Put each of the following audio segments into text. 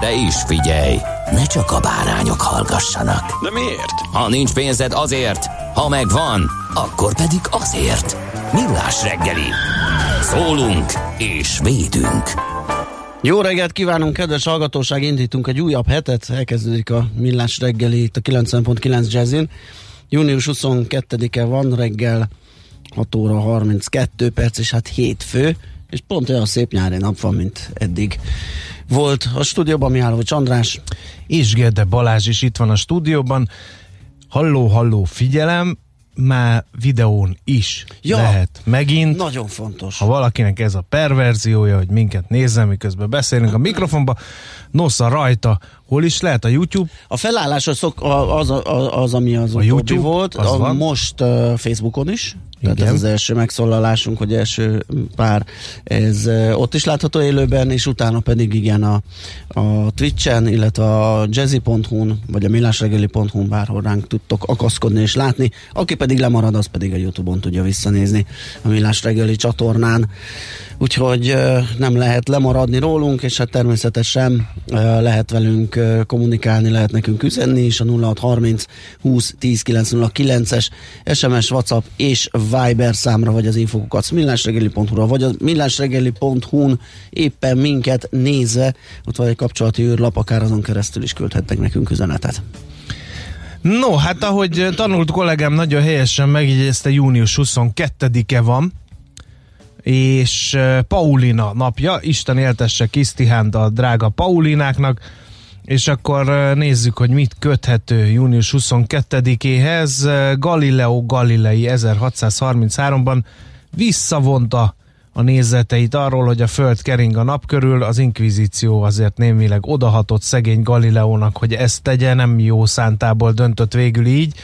De is figyelj, ne csak a bárányok hallgassanak. De miért? Ha nincs pénzed azért, ha megvan, akkor pedig azért. Millás reggeli. Szólunk és védünk. Jó reggelt kívánunk, kedves hallgatóság! Indítunk egy újabb hetet, elkezdődik a Millás reggeli itt a 90.9 Jazzin. Június 22-e van, reggel 6 óra 32 perc, és hát hétfő, és pont olyan szép nyári nap van, mint eddig volt. A stúdióban Mihálovics András. És Gede Balázs is itt van a stúdióban. Halló, halló, figyelem, már videón is Ja. lehet megint. Nagyon fontos. Ha valakinek ez a perverziója, hogy minket nézzen, miközben beszélünk a mikrofonba, nosza rajta, hol is lehet a YouTube, A felállás az, az, az, az, ami az a YouTube, volt, az a, van. most uh, Facebookon is. Tehát Igen. ez az első megszólalásunk, hogy első pár, ez ott is látható élőben, és utána pedig igen a, a Twitch-en, illetve a jazzy.hu-n, vagy a millásregeli.hu-n bárhol ránk tudtok akaszkodni és látni. Aki pedig lemarad, az pedig a Youtube-on tudja visszanézni a Millás reggeli csatornán. Úgyhogy nem lehet lemaradni rólunk, és hát természetesen lehet velünk kommunikálni, lehet nekünk üzenni is a 0630 20 10 909-es SMS, WhatsApp és Viber számra, vagy az infokukat millásregeli.hu-ra, vagy a millásregeli.hu-n éppen minket nézve, ott van egy kapcsolati űrlap, akár azon keresztül is küldhettek nekünk üzenetet. No, hát ahogy tanult kollégám nagyon helyesen megjegyezte, június 22-e van, és Paulina napja, Isten éltesse Kisztihánt a drága Paulináknak, és akkor nézzük, hogy mit köthető június 22-éhez. Eh, Galileo Galilei 1633-ban visszavonta a nézeteit arról, hogy a Föld kering a nap körül, az inkvizíció azért némileg odahatott szegény Galileónak, hogy ezt tegye, nem jó szántából döntött végül így,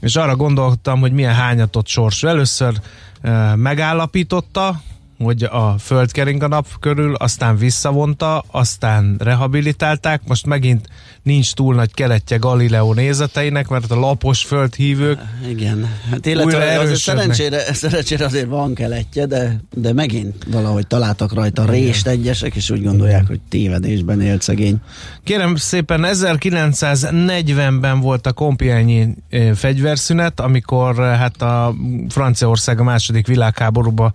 és arra gondoltam, hogy milyen hányatott sorsú. Először e, megállapította, hogy a föld kering a nap körül, aztán visszavonta, aztán rehabilitálták, most megint nincs túl nagy keletje Galileo nézeteinek, mert a lapos földhívők Igen, hát illetve azért szerencsére, szerencsére azért van keletje, de, de megint valahogy találtak rajta rést egyesek, és úgy gondolják, hogy tévedésben élt szegény. Kérem szépen, 1940-ben volt a kompiányi eh, fegyverszünet, amikor eh, hát a Franciaország a második világháborúba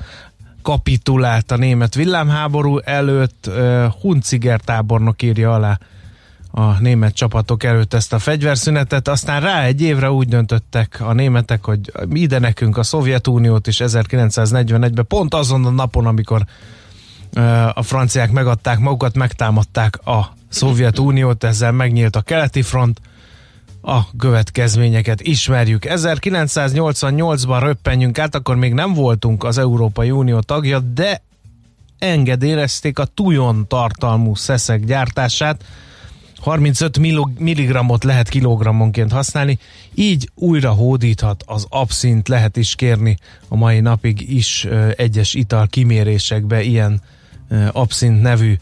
kapitulált a német villámháború előtt. Hunziger tábornok írja alá a német csapatok előtt ezt a fegyverszünetet, aztán rá egy évre úgy döntöttek a németek, hogy ide nekünk a Szovjetuniót is 1941-ben, pont azon a napon, amikor a franciák megadták magukat, megtámadták a Szovjetuniót, ezzel megnyílt a keleti front, a következményeket ismerjük. 1988-ban röppenjünk át, akkor még nem voltunk az Európai Unió tagja, de engedélyezték a tujon tartalmú szeszek gyártását, 35 milligramot lehet kilogrammonként használni, így újra hódíthat az abszint, lehet is kérni a mai napig is egyes ital kimérésekbe ilyen abszint nevű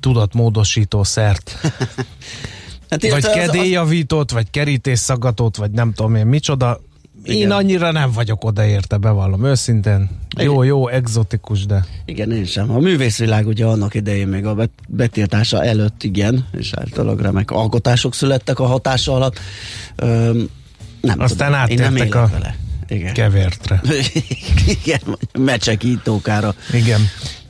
tudatmódosító szert. Hát Vagy az- kedélyjavítót, vagy kerítésszagatót, vagy nem tudom én micsoda. Én Igen. annyira nem vagyok odaérte, bevallom őszintén. Jó, jó, egzotikus, de Igen, én sem. A művészvilág ugye annak idején még a bet- betiltása előtt, igen, és általában remek alkotások születtek a hatása alatt. Öm, nem Aztán tudom, én áttértek a vele. Igen. kevértre. igen, mecsekítókára. Igen.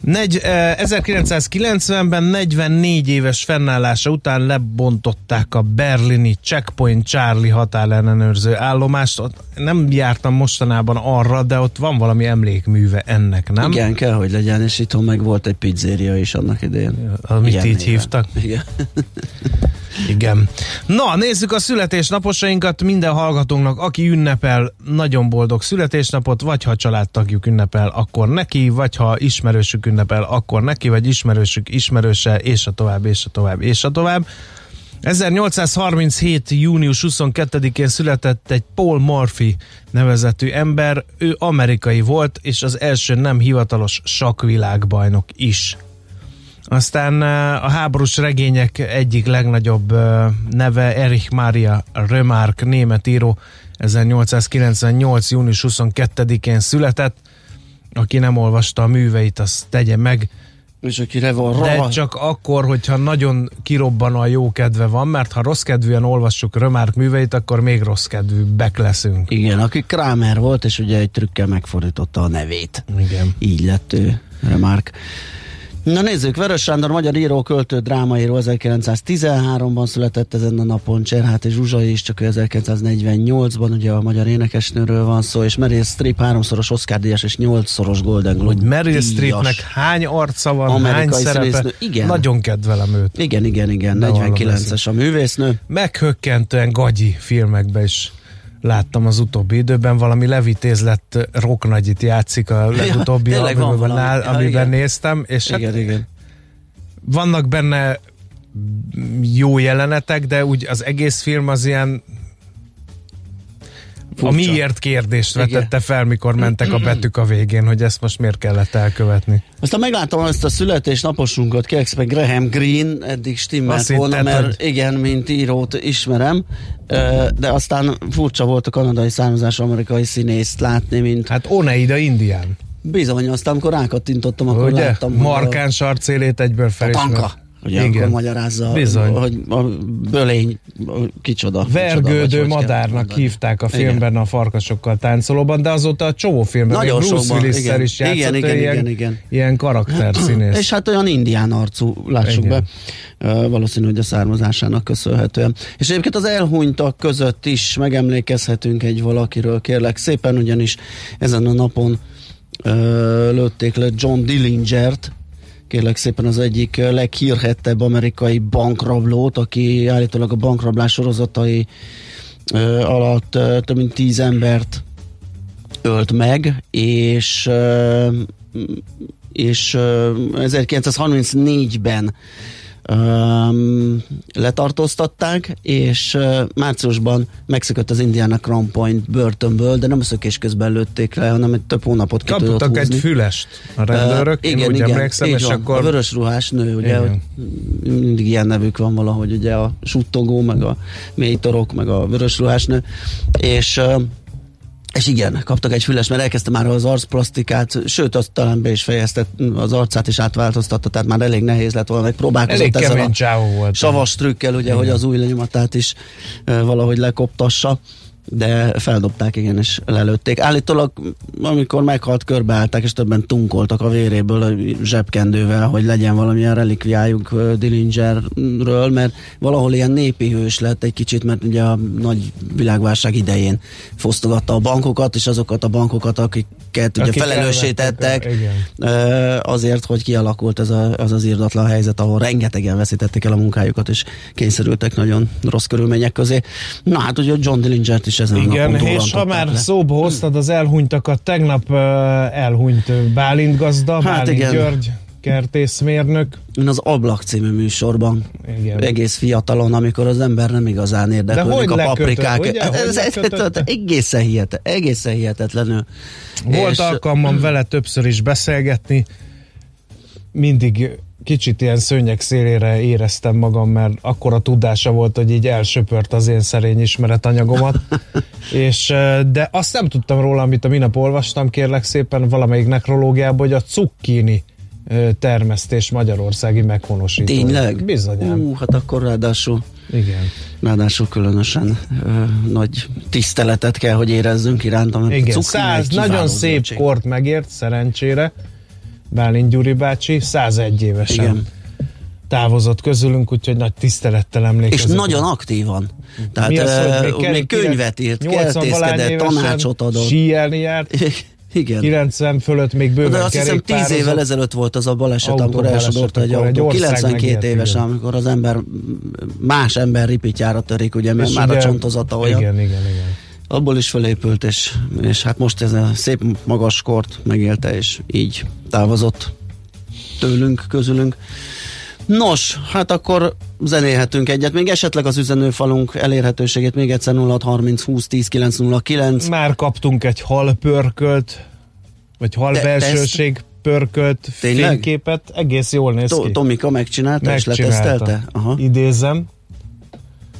Negy, eh, 1990-ben 44 éves fennállása után lebontották a berlini Checkpoint Charlie határellenőrző állomást. Ott nem jártam mostanában arra, de ott van valami emlékműve ennek, nem? Igen, kell, hogy legyen, és itthon meg volt egy pizzéria is annak idején. Amit Igen, így néven. hívtak. Igen. Igen. Na, nézzük a születésnaposainkat minden hallgatónknak, aki ünnepel nagyon boldog születésnapot, vagy ha családtagjuk ünnepel, akkor neki, vagy ha ismerősük ünnepel, akkor neki, vagy ismerősük ismerőse, és a tovább, és a tovább, és a tovább. 1837. június 22-én született egy Paul Murphy nevezetű ember, ő amerikai volt, és az első nem hivatalos sakkvilágbajnok is. Aztán a háborús regények egyik legnagyobb neve Erich Maria Remarque, német író, 1898. június 22-én született. Aki nem olvasta a műveit, azt tegye meg. És akire van De rava. csak akkor, hogyha nagyon kirobban a jó kedve van, mert ha rossz kedvűen olvassuk Remarque műveit, akkor még rossz kedvűbbek leszünk. Igen, aki Kramer volt, és ugye egy trükkel megfordította a nevét. Igen. Így lett ő, Remark. Na nézzük, Vörös Sándor, magyar író, költő, drámaíró 1913-ban született ezen a napon, Cserhát és Zsuzsai is csak ő 1948-ban, ugye a magyar énekesnőről van szó, és Meryl Streep háromszoros Oscar díjas és nyolcszoros Golden Globe Hogy Meryl. Streepnek hány arca van, hány szerepe. színésznő. Igen. Nagyon kedvelem őt. Igen, igen, igen, Bevallom 49-es a művésznő. meghökkentően gagyi filmekben is láttam az utóbbi időben, valami levitézlett rocknagyit játszik a legutóbbi van albumban, valami. Ja, amiben igen. néztem, és hát Igen, igen. vannak benne jó jelenetek, de úgy az egész film az ilyen a Furcsa. miért kérdést Igen. vetette fel, mikor mentek a betűk a végén, hogy ezt most miért kellett elkövetni. Aztán meglátom ezt a születésnaposunkat, kérlek szépen Graham Greene, eddig stimmelt Azt volna, hitted, mert hogy- igen, mint írót ismerem, de aztán furcsa volt a kanadai származású amerikai színészt látni, mint Hát Oneida Indián, bizony, aztán amikor rákattintottam, akkor ugye? láttam, Markáns arcélét egyből a, a felismert. tanka, ugye Igen. akkor magyarázza, Bizony. hogy a bölény kicsoda. kicsoda, Vergődő kell madárnak hívták a Igen. filmben a farkasokkal táncolóban, de azóta a csomó filmben, Nagyon Bruce sokban, willis igen. is játszott, Igen, igen, ilyen, igen, igen. ilyen karakterszínész. És hát olyan indián arcú, lássuk Igen. be, valószínű, hogy a származásának köszönhetően. És egyébként az elhunytak között is megemlékezhetünk egy valakiről, kérlek szépen, ugyanis ezen a napon ö, lőtték le John Dillingert, kérlek szépen az egyik ö, leghírhettebb amerikai bankrablót, aki állítólag a bankrablás sorozatai ö, alatt ö, több mint tíz embert ölt meg, és ö, és ö, 1934-ben öm, letartóztatták, és ö, márciusban megszökött az Indiana Crown Point börtönből, de nem a szökés közben lőtték le, hanem egy több hónapot ki Kaptak egy húzni. fülest a rendőrök, én igen, úgy igen, emlékszem, és van. akkor A vörös ruhás nő, ugye, Igen. mindig ilyen nevük van valahogy, ugye a suttogó, meg a mélytorok, meg a vörös ruhás nő, és ö, és igen, kaptak egy füles, mert elkezdte már az arcplasztikát, sőt, azt talán be is fejezte, az arcát is átváltoztatta, tehát már elég nehéz lett volna, meg próbálkozott elég ezzel a volt. savas trükkel, ugye, hogy az új lenyomatát is ö, valahogy lekoptassa, de feldobták, igen, és lelőtték. Állítólag, amikor meghalt, körbeállták, és többen tunkoltak a véréből a zsebkendővel, hogy legyen valamilyen relikviájuk Dillingerről, mert valahol ilyen népi hős lett egy kicsit, mert ugye a nagy világválság idején fosztogatta a bankokat, és azokat a bankokat, akiket ugye Akik felelőssé tettek, azért, hogy kialakult ez a, az az írdatlan helyzet, ahol rengetegen veszítették el a munkájukat, és kényszerültek nagyon rossz körülmények közé. Na hát ugye John Dillingert is ezen a Igen, napon és ha már le. szóba hoztad az elhunytakat, tegnap elhunyt Bálint gazda, Hát Bálint igen. György, kertészmérnök. Én az Ablak című műsorban, Igen. egész fiatalon, amikor az ember nem igazán érdeklődik hogy a paprikák. ugye? Hogy ez, ez, lekötötte? egészen, hihetet, egészen hihetetlenül. Volt És- alkalmam vele többször is beszélgetni, mindig kicsit ilyen szőnyek szélére éreztem magam, mert akkora tudása volt, hogy így elsöpört az én szerény ismeretanyagomat. és, de azt nem tudtam róla, amit a minap olvastam, kérlek szépen valamelyik nekrológiában, hogy a cukkini termesztés magyarországi meghonosító. Tényleg? Bizonyám. Ú, hát akkor ráadásul Igen. Ráadásul különösen ö, nagy tiszteletet kell, hogy érezzünk iránta. mert Igen, száz nagyon szép zöldség. kort megért, szerencsére. Bálint Gyuri bácsi, 101 évesen Igen. távozott közülünk, úgyhogy nagy tisztelettel És emlékezünk. nagyon aktívan. Tehát Mi az, hogy még, még, könyvet írt, 80 valány kertészkedett, tanácsot adott. Síelni járt, Igen. 90 fölött még bőven De azt hiszem 10 kerékpározott. évvel ezelőtt volt az a baleset, amikor elsodorta egy autó. ország 92 megért, éves, igen. amikor az ember más ember ripityára törik, ugye, mert már ugye- a csontozata olyan. Igen, igen, igen. Abból is felépült, és, és hát most ez a szép magas kort megélte, és így távozott tőlünk, közülünk. Nos, hát akkor zenélhetünk egyet. Még esetleg az üzenőfalunk elérhetőségét még egyszer 0630 20 10 909. Már kaptunk egy halpörkölt, vagy halbelsőség pörkölt Tényleg? fényképet, egész jól néz ki. Tomika megcsinálta, és Megcsinálta. letesztelte? Aha. Idézem.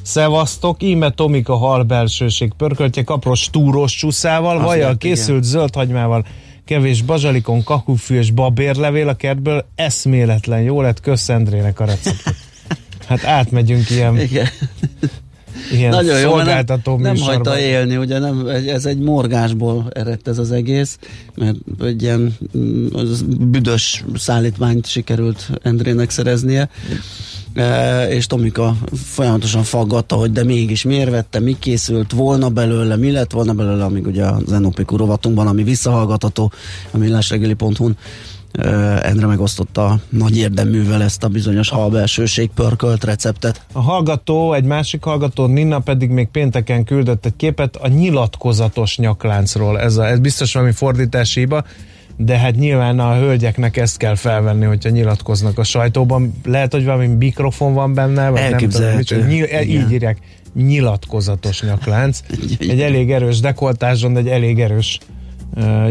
Szevasztok, íme Tomika hal belsőség pörköltje kapros túros csúszával, Az vajjal készült zöld hagymával, kevés bazsalikon, kakufű és babérlevél a kertből, eszméletlen jó lett, kösz Endrének a receptet. Hát átmegyünk ilyen, Igen. ilyen Nagyon jó, nem, nem hagyta élni, ugye nem, ez egy morgásból eredt ez az egész, mert egy ilyen mm, büdös szállítmányt sikerült Endrének szereznie, és Tomika folyamatosan faggatta, hogy de mégis miért vette, mi készült volna belőle, mi lett volna belőle, amíg ugye a Zenopiku rovatunkban, ami visszahallgatható a millásregeli.hu-n e, Endre megosztotta nagy érdeművel ezt a bizonyos halbelsőség pörkölt receptet. A hallgató, egy másik hallgató, Nina pedig még pénteken küldött egy képet a nyilatkozatos nyakláncról. Ez, a, ez biztos valami fordítási hiba, de hát nyilván a hölgyeknek ezt kell felvenni, hogyha nyilatkoznak a sajtóban. Lehet, hogy valami mikrofon van benne, vagy nem tudom, Elképzelhető. Nyil, e- Igen. így írják, nyilatkozatos nyaklánc. Egy elég erős dekoltázson, de egy elég erős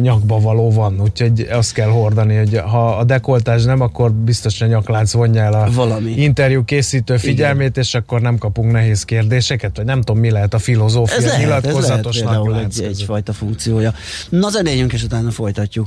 nyakba való van, úgyhogy azt kell hordani, hogy ha a dekoltázs nem, akkor biztos a nyaklánc vonja el a Valami. interjú készítő figyelmét, és akkor nem kapunk nehéz kérdéseket, vagy nem tudom, mi lehet a filozófia Ez lehet, ez lehet nyilatkozatos nyaklánc egy, egyfajta funkciója. Na zenéljünk, és utána folytatjuk.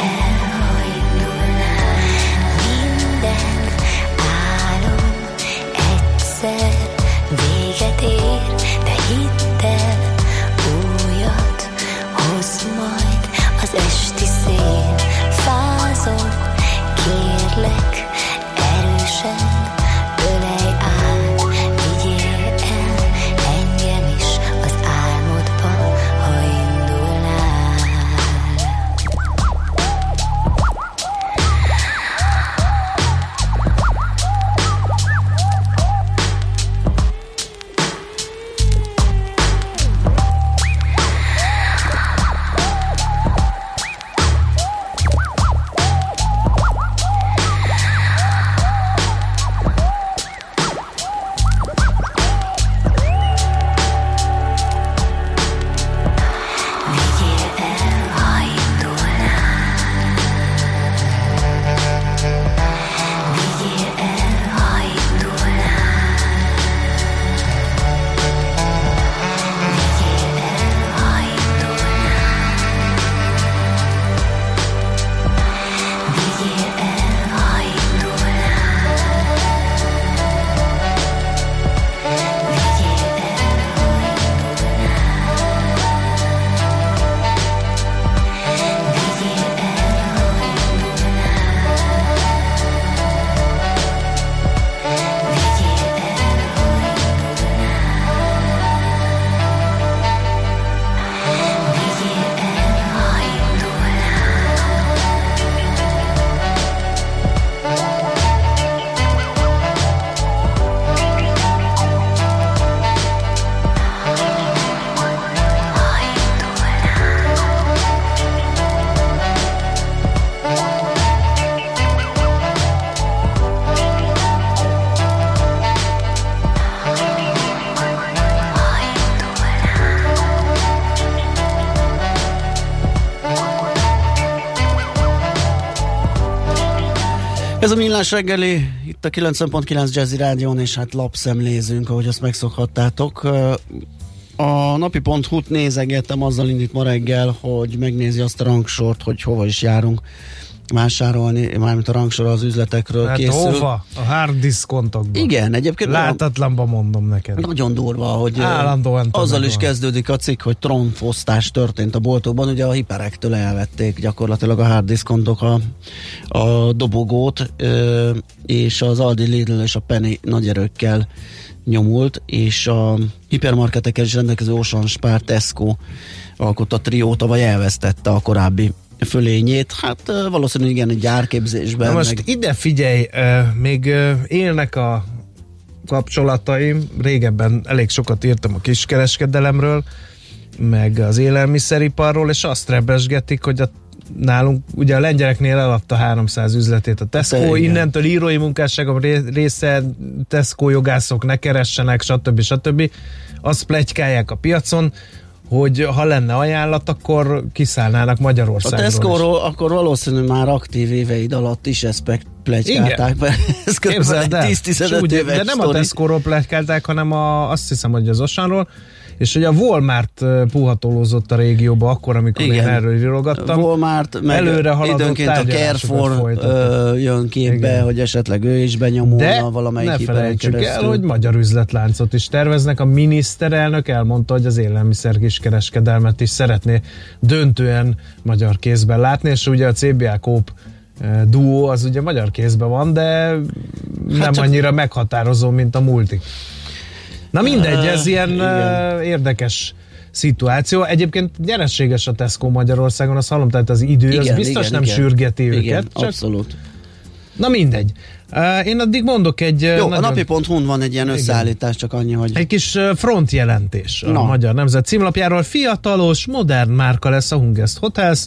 air. A Millás reggeli, itt a 90.9 Jazzy Rádión, és hát lapszemlézünk, ahogy azt megszokhattátok. A napi.hu-t nézegettem, azzal indít ma reggel, hogy megnézi azt a rangsort, hogy hova is járunk vásárolni, mármint a rangsor az üzletekről Hát készül. hova? A hard diskontokban. Igen, egyébként Látatlanban mondom neked. nagyon durva, hogy Állandóan azzal is kezdődik a cikk, hogy trónfosztás történt a boltokban, ugye a hiperektől elvették gyakorlatilag a hard diszkontok a, a dobogót, és az Aldi Lidl és a Penny nagy erőkkel nyomult, és a hipermarketekkel is rendelkező Ocean Spar Tesco alkotta trió tavaly elvesztette a korábbi fölényét. Hát valószínűleg igen, egy gyárképzésben. Na most meg... ide figyelj, még élnek a kapcsolataim, régebben elég sokat írtam a kiskereskedelemről, meg az élelmiszeriparról, és azt rebesgetik, hogy a nálunk, ugye a lengyeleknél eladta 300 üzletét a Tesco, Te, igen. innentől írói munkásságom ré- része, Tesco jogászok ne keressenek, stb. stb. Azt plegykálják a piacon, hogy ha lenne ajánlat, akkor kiszállnának A Magyarországról is. Tesco-ról akkor valószínűleg már aktív éveid alatt is ezt plegykálták be. Ez Képzeld el. És 10-15 úgy, éves De nem a sztori. Tesco-ról pletykálták, hanem a, azt hiszem, hogy az Osanról, és hogy a Walmart puhatolózott a régióba akkor, amikor Igen. én erről írogattam. Walmart, meg Előre haladott időnként a Carrefour jön képbe, Igen. hogy esetleg ő is benyomulna De valamelyik ne felejtsük el, hogy magyar üzletláncot is terveznek. A miniszterelnök elmondta, hogy az élelmiszer kiskereskedelmet is szeretné döntően magyar kézben látni, és ugye a CBA Coop duó az ugye magyar kézben van, de nem Hát csak- annyira meghatározó, mint a multik. Na mindegy, ez Ö, ilyen igen. eh, érdekes szituáció. Egyébként nyereséges a Tesco Magyarországon, azt hallom, tehát az idő, az biztos nem sürgeti őket. Igen, csak, abszolút. na mindegy. Én addig mondok egy... Jó, a nagyon- napi.hu-n van egy ilyen összeállítás, csak annyi, hogy egy kis frontjelentés a. Magyar Nemzet címlapjáról. Fiatalos, modern márka lesz a Hungest Hotels.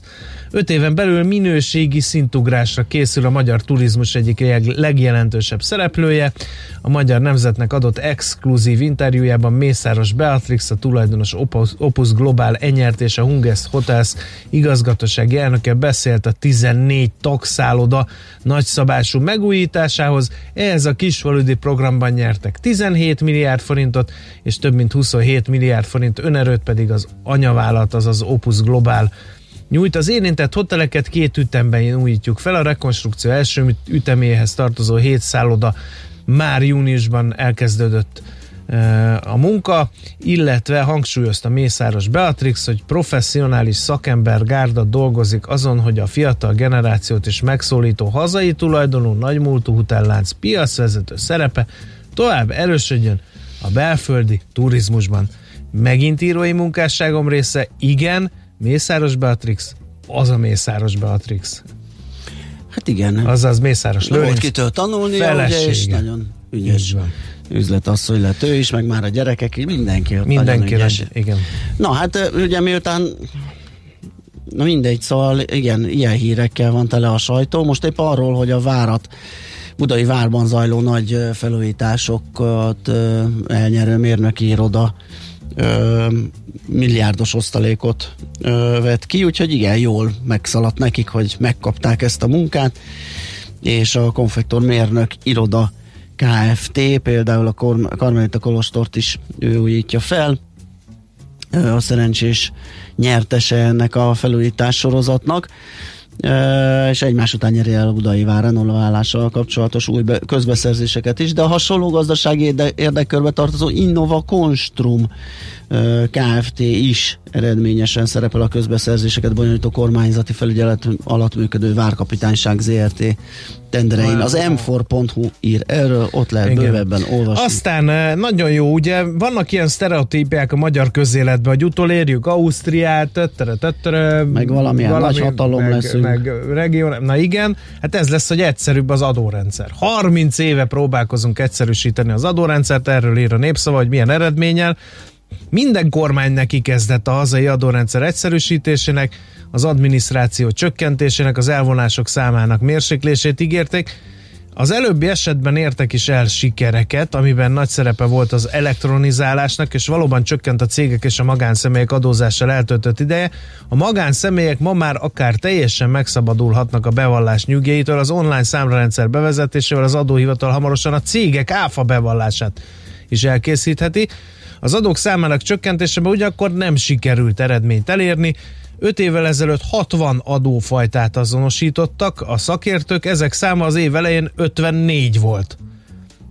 Öt éven belül minőségi szintugrásra készül a magyar turizmus egyik leg- legjelentősebb szereplője. A Magyar Nemzetnek adott exkluzív interjújában Mészáros Beatrix, a tulajdonos Opus, Opus Global enyert és a Hungest Hotels igazgatósági elnöke beszélt a 14 tagszálloda nagyszabású megújításához. Ehhez a kisfaludi programban nyertek 17 milliárd forintot, és több mint 27 milliárd forint önerőt pedig az anyavállalat, azaz Opus Global nyújt. Az érintett hoteleket két ütemben újítjuk fel. A rekonstrukció első üt- üteméhez tartozó hét szálloda már júniusban elkezdődött a munka, illetve hangsúlyozta Mészáros Beatrix, hogy professzionális szakember gárda dolgozik azon, hogy a fiatal generációt is megszólító hazai tulajdonú nagymúltú hotellánc piacvezető szerepe tovább erősödjön a belföldi turizmusban. Megint írói munkásságom része, igen, Mészáros Beatrix, az a Mészáros Beatrix. hát igen, Azaz Mészáros volt Lőrinc. kitől tanulnia, ugye, és nagyon ügyes Így van. Üzletasszony lett ő is, meg már a gyerekek, mindenki ott Mindenki, ügyes. igen. Na hát ugye miután Na mindegy, szóval igen, ilyen hírekkel van tele a sajtó. Most épp arról, hogy a várat Budai várban zajló nagy felújításokat elnyerő mérnöki iroda ö, milliárdos osztalékot ö, vett ki, úgyhogy igen, jól megszaladt nekik, hogy megkapták ezt a munkát, és a konfektor mérnök iroda KFT, például a Karmelita Kolostort is ő újítja fel, a szerencsés nyertese ennek a felújítás sorozatnak, és egymás után nyeri el a Budai Vár renoválással kapcsolatos új be- közbeszerzéseket is, de a hasonló gazdasági érde- érdekkörbe tartozó Innova Konstrum Kft. is eredményesen szerepel a közbeszerzéseket bonyolító kormányzati felügyelet alatt működő Várkapitányság ZRT tenderein. Az m4.hu ír erről, ott lehet Igen. bővebben olvasni. Aztán eh, nagyon jó, ugye vannak ilyen sztereotípiák a magyar közéletben, hogy utolérjük Ausztriát, töttere, töttere, Meg valamilyen nagy hatalom meg, leszünk. Meg region, na igen, hát ez lesz, hogy egyszerűbb az adórendszer. 30 éve próbálkozunk egyszerűsíteni az adórendszert, erről ír a népszava, hogy milyen eredménnyel. Minden kormány neki kezdett a hazai adórendszer egyszerűsítésének, az adminisztráció csökkentésének, az elvonások számának mérséklését ígérték. Az előbbi esetben értek is el sikereket, amiben nagy szerepe volt az elektronizálásnak, és valóban csökkent a cégek és a magánszemélyek adózással eltöltött ideje. A magánszemélyek ma már akár teljesen megszabadulhatnak a bevallás nyugjaitól, az online számlarendszer bevezetésével az adóhivatal hamarosan a cégek áfa bevallását is elkészítheti. Az adók számának csökkentésében ugyanakkor nem sikerült eredményt elérni, 5 évvel ezelőtt 60 adófajtát azonosítottak a szakértők, ezek száma az év elején 54 volt.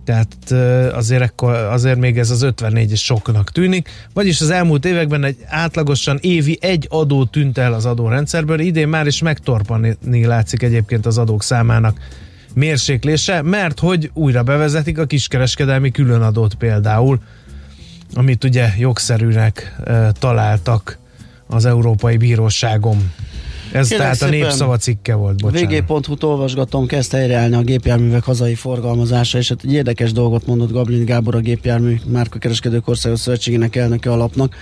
Tehát azért, ekkor, azért még ez az 54 is soknak tűnik. Vagyis az elmúlt években egy átlagosan évi egy adó tűnt el az adórendszerből, idén már is megtorpanni látszik egyébként az adók számának mérséklése, mert hogy újra bevezetik a kiskereskedelmi különadót például, amit ugye jogszerűnek találtak az Európai Bíróságon. Ez Kérlek tehát a népszava cikke volt, bocsánat. VG.hu-t olvasgatom, kezd helyreállni a gépjárművek hazai forgalmazása, és hát egy érdekes dolgot mondott Gablin Gábor a gépjármű márkakereskedők országos szövetségének elnöke alapnak.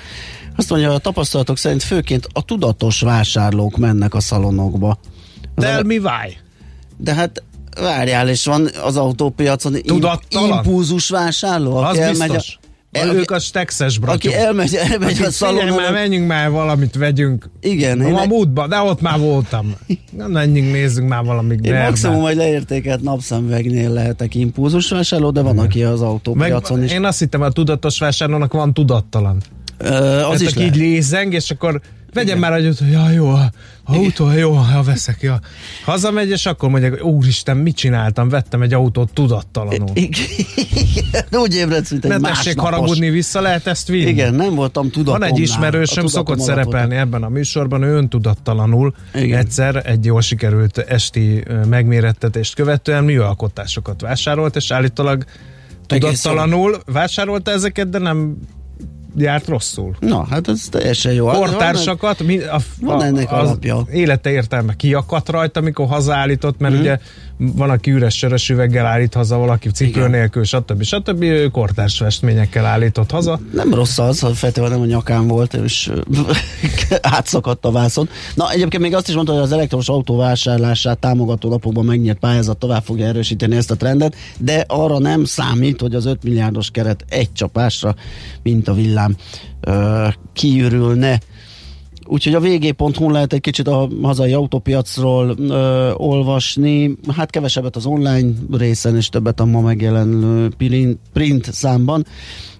Azt mondja, a tapasztalatok szerint főként a tudatos vásárlók mennek a szalonokba. Az Tell me why. De hát várjál, és van az autópiacon Tudattalan? impulzus vásárló, Az aki elmegy biztos. a, El, ők a texas aki bratyók. elmegy, elmegy a Akik figyelj szalonon. már, menjünk már valamit vegyünk. Igen, Na, én, a múltban, de ott már voltam. Na, menjünk, nézzünk már valamit. én Berbe. maximum, hogy leértékelt napszemüvegnél lehetek impulzus vásárló, de van, aki az Meg, autópiacon is. én azt hittem, a tudatos vásárlónak van tudattalan. Ö, az Az is aki így lézeng, és akkor vegyem már egy hogy ja, jó, a autó, jó, ha veszek, ja. Hazamegy, és akkor mondja, hogy úristen, mit csináltam? Vettem egy autót tudattalanul. Igen, úgy ébredsz, mint egy Ne tessék haragudni, vissza lehet ezt vinni. Igen, nem voltam tudatomnál. Van egy ismerősöm, szokott szerepelni ebben a műsorban, ő öntudattalanul Igen. egyszer egy jól sikerült esti megmérettetést követően műalkotásokat vásárolt, és állítólag tudattalanul vásárolta ezeket, de nem járt rosszul. Na, hát ez teljesen jó. Kortársakat, mi, a, van ennek az alapja. Élete értelme kiakadt rajta, amikor hazaállított, mert ugye van, aki üres sörös üveggel állít haza, valaki cipő Igen. nélkül, stb. stb. Ő kortárs festményekkel állított haza. Nem rossz az, ha feltétlenül nem a nyakán volt, és átszakadt a vászon. Na, egyébként még azt is mondta, hogy az elektromos autó vásárlását támogató lapokban megnyert pályázat tovább fogja erősíteni ezt a trendet, de arra nem számít, hogy az 5 milliárdos keret egy csapásra, mint a villám, kiürülne. Úgyhogy a vg.hu lehet egy kicsit a hazai autópiacról ö, olvasni, hát kevesebbet az online részen, és többet a ma megjelenő print, print számban.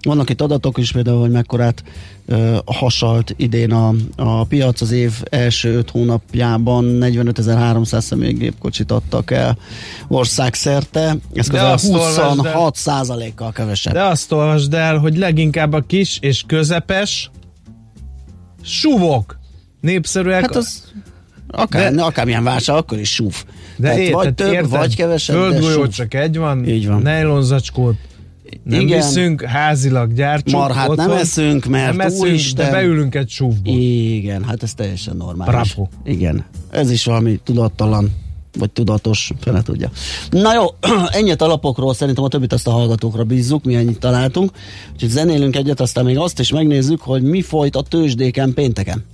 Vannak itt adatok is, például, hogy mekkorát ö, hasalt idén a, a piac az év első öt hónapjában 45.300 személygépkocsit adtak el országszerte. Ez közel azt olvasd el. 26 százalékkal kevesebb. De azt olvasd el, hogy leginkább a kis és közepes suvok népszerűek. Hát az akár, De- akármilyen válság, akkor is súf. de Tehát érted, vagy több, érted? vagy kevesebb, Földgolyó csak egy van, Így van. nejlonzacskót nem Igen. viszünk, házilag gyártsuk. Marhát nem otthon. eszünk, mert nem eszünk, úristen. de beülünk egy súfba. Igen, hát ez teljesen normális. Bravo. Igen, ez is valami tudattalan, vagy tudatos, fele tudja. Na jó, ennyit alapokról, szerintem a többit azt a hallgatókra bízzuk, mi ennyit találtunk. Úgyhogy zenélünk egyet, aztán még azt is megnézzük, hogy mi folyt a tőzsdéken pénteken.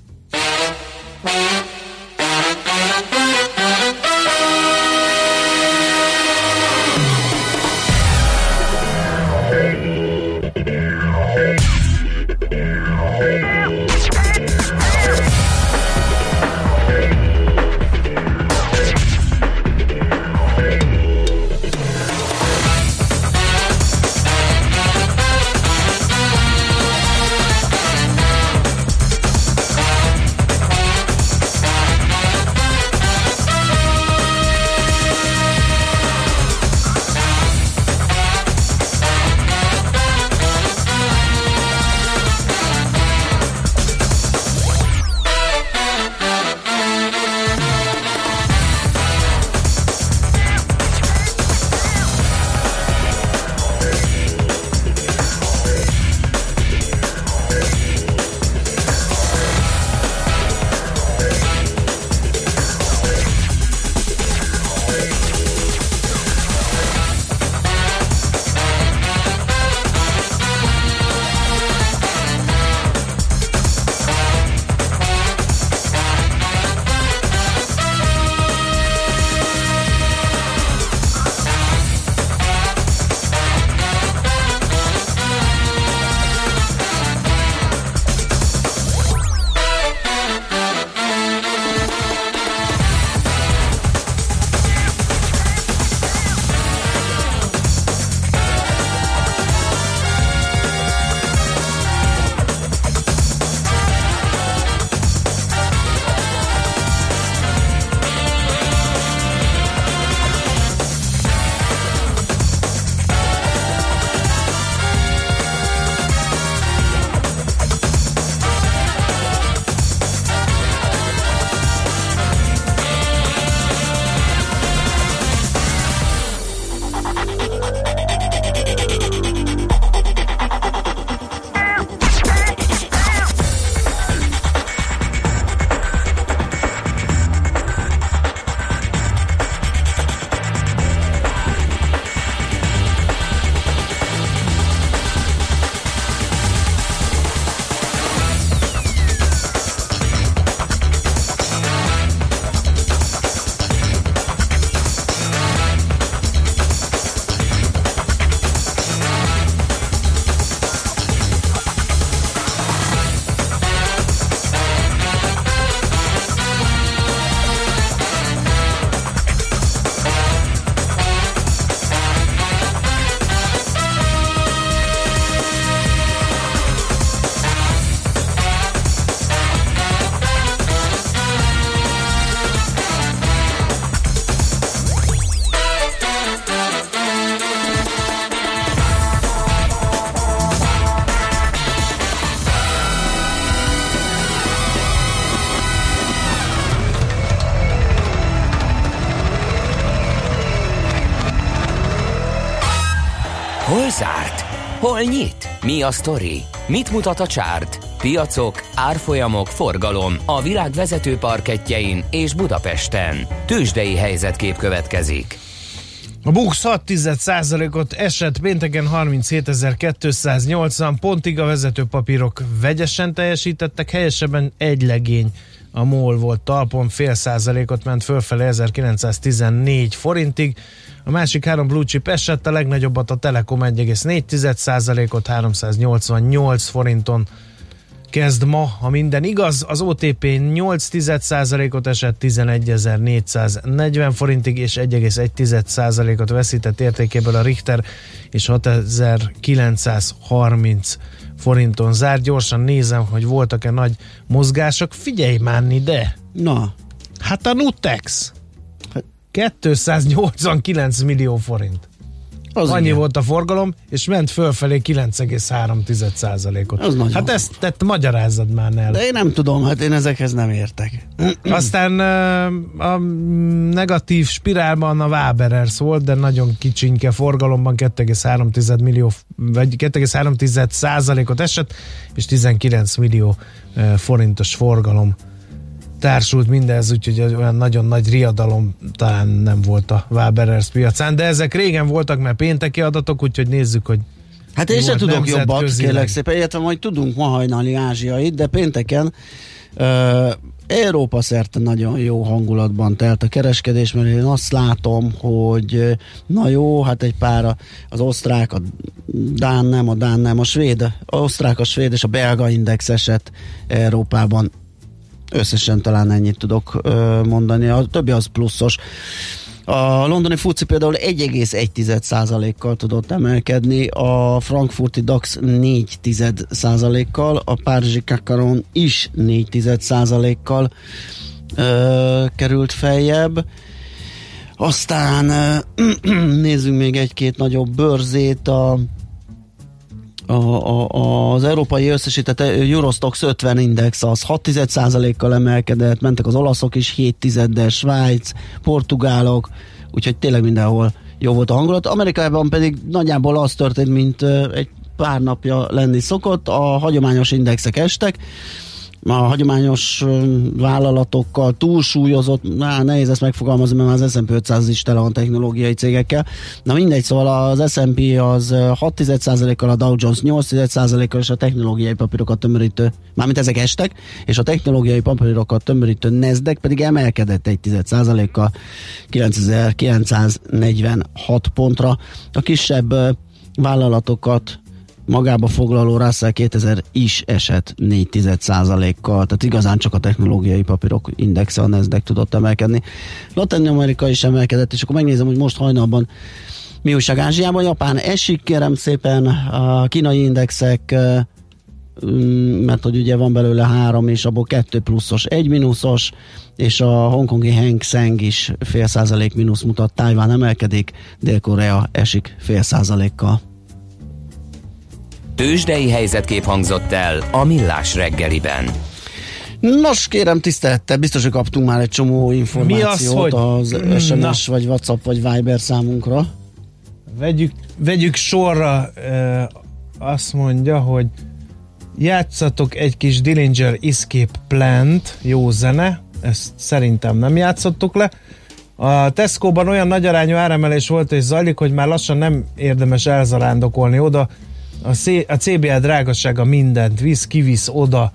Zárt? Hol nyit? Mi a sztori? Mit mutat a csárt? Piacok, árfolyamok, forgalom a világ vezető parketjein és Budapesten. Tősdei helyzetkép következik. A BUX 6 ot esett pénteken 37.280 pontig, a vezető papírok vegyesen teljesítettek, helyesebben egy legény a MOL volt talpon, fél százalékot ment fölfele 1914 forintig, a másik három blue chip esett, a legnagyobbat a Telekom 1,4 százalékot 388 forinton kezd ma, ha minden igaz. Az OTP 8 ot esett 11.440 forintig, és 1,1%-ot veszített értékéből a Richter, és 6930 forinton zár. Gyorsan nézem, hogy voltak-e nagy mozgások. Figyelj már ide! Na, Hát a Nutex 289 millió forint. az Annyi igen. volt a forgalom, és ment fölfelé 9,3%-ot. Az nagyon hát ezt tett, magyarázzad már el. De én nem tudom, hát én ezekhez nem értek. Aztán a negatív spirálban a Waberers volt, de nagyon kicsinke forgalomban 2,3 millió, vagy 2,3 százalékot esett, és 19 millió forintos forgalom társult mindez, úgyhogy olyan nagyon nagy riadalom talán nem volt a Waberers piacán, de ezek régen voltak, mert pénteki adatok, úgyhogy nézzük, hogy Hát én sem tudok jobbat, nemzetközileg? kérlek szépen, illetve majd tudunk ma hajnali ázsiait, de pénteken uh, Európa szerte nagyon jó hangulatban telt a kereskedés, mert én azt látom, hogy na jó, hát egy pár az osztrák, a Dán nem, a Dán nem, a svéd, a osztrák, a svéd és a belga index esett Európában összesen talán ennyit tudok ö, mondani, a többi az pluszos. A londoni FUCI például 1,1%-kal tudott emelkedni, a frankfurti DAX 4%-kal, a párizsi Kakaron is 4%-kal ö, került feljebb. Aztán ö, nézzünk még egy-két nagyobb bőrzét, a a, a, az európai összesített Eurostox 50 index az 6 kal emelkedett, mentek az olaszok is 7 de Svájc, portugálok, úgyhogy tényleg mindenhol jó volt a hangulat. Amerikában pedig nagyjából az történt, mint egy pár napja lenni szokott, a hagyományos indexek estek, a hagyományos vállalatokkal túlsúlyozott, na, nehéz ezt megfogalmazni, mert az S&P 500 is tele van technológiai cégekkel. Na mindegy, szóval az S&P az ö, 6 kal a Dow Jones 8 kal és a technológiai papírokat tömörítő, mármint ezek estek, és a technológiai papírokat tömörítő Nasdaq pedig emelkedett egy 10% kal 9946 pontra. A kisebb vállalatokat magába foglaló Russell 2000 is esett 4 kal tehát igazán csak a technológiai papírok indexe a Nasdaq tudott emelkedni. Latin Amerika is emelkedett, és akkor megnézem, hogy most hajnalban mi újság Ázsiában. Japán esik, kérem szépen, a kínai indexek mm, mert hogy ugye van belőle három, és abból kettő pluszos, egy mínuszos, és a hongkongi Hang Seng is fél százalék mínusz mutat, Tájván emelkedik, Dél-Korea esik fél százalékkal. Tősdei helyzetkép hangzott el a Millás reggeliben. Nos, kérem tisztelettel, biztos, hogy kaptunk már egy csomó információt hogy- az SMS, vagy WhatsApp, vagy Viber számunkra. Vegyük, vegyük sorra, e, azt mondja, hogy játszatok egy kis Dillinger Escape Plant, jó zene, ezt szerintem nem játszottuk le. A Tesco-ban olyan nagy arányú áremelés volt és zajlik, hogy már lassan nem érdemes elzarándokolni oda. A, C- a CBL drágasága mindent visz, kivisz oda,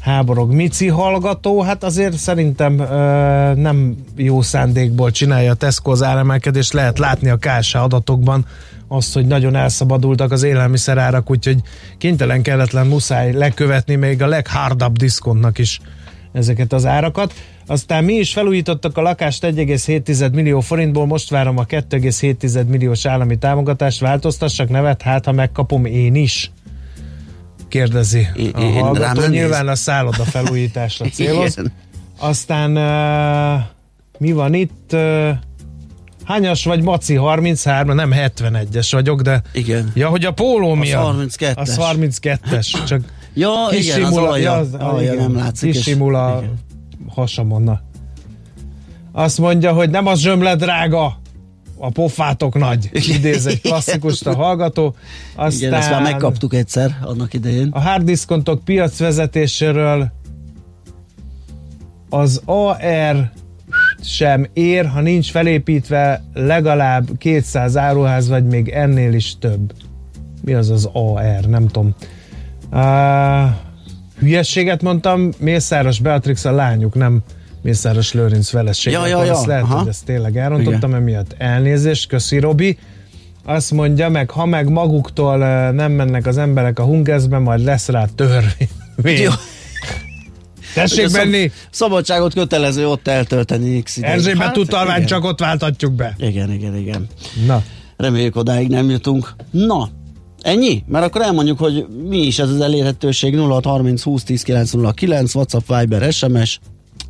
háborog. Mici hallgató, hát azért szerintem ö, nem jó szándékból csinálja a Tesco az áremelkedést, lehet látni a KSH adatokban azt, hogy nagyon elszabadultak az élelmiszerárak, úgyhogy kénytelen kelletlen muszáj lekövetni még a leghardabb diszkontnak is ezeket az árakat. Aztán mi is felújítottak a lakást 1,7 millió forintból, most várom a 2,7 milliós állami támogatást, változtassak nevet, hát ha megkapom én is kérdezi Én- a én hallgató. Nyilván néz. a szálloda felújításra céloz. Igen. Aztán uh, mi van itt? Uh, hányas vagy Maci? 33, nem 71-es vagyok, de Igen. ja, hogy a póló mi? a- 32-es. Az 32-es, csak Ja, igen, az kisimul a- alja, az- alja igen, nem látszik. és- Kisimul a igen. hasamon. na. Azt mondja, hogy nem az zsömle drága, a pofátok nagy, idéz egy klasszikust a hallgató. Aztán Igen, ezt már megkaptuk egyszer annak idején. a harddiszkontok piacvezetéséről az AR sem ér, ha nincs felépítve legalább 200 áruház, vagy még ennél is több. Mi az az AR? Nem tudom. Uh, hülyességet mondtam, Mészáros Beatrix a lányuk, nem Mészáros Lőrinc feleség. Ja, ja, ja, azt lehet, aha. hogy ezt tényleg elrontottam, emiatt elnézést, köszi Robi. Azt mondja meg, ha meg maguktól nem mennek az emberek a hungezbe, majd lesz rá törvény. Jó. Tessék Ugye menni! szab- Szabadságot kötelező ott eltölteni x ideig. Erzsébet Hát, utalvány, csak ott váltatjuk be. Igen, igen, igen. Na, Reméljük odáig nem jutunk. Na, ennyi? Mert akkor elmondjuk, hogy mi is ez az elérhetőség 0630 20 10 909, WhatsApp, Viber, SMS,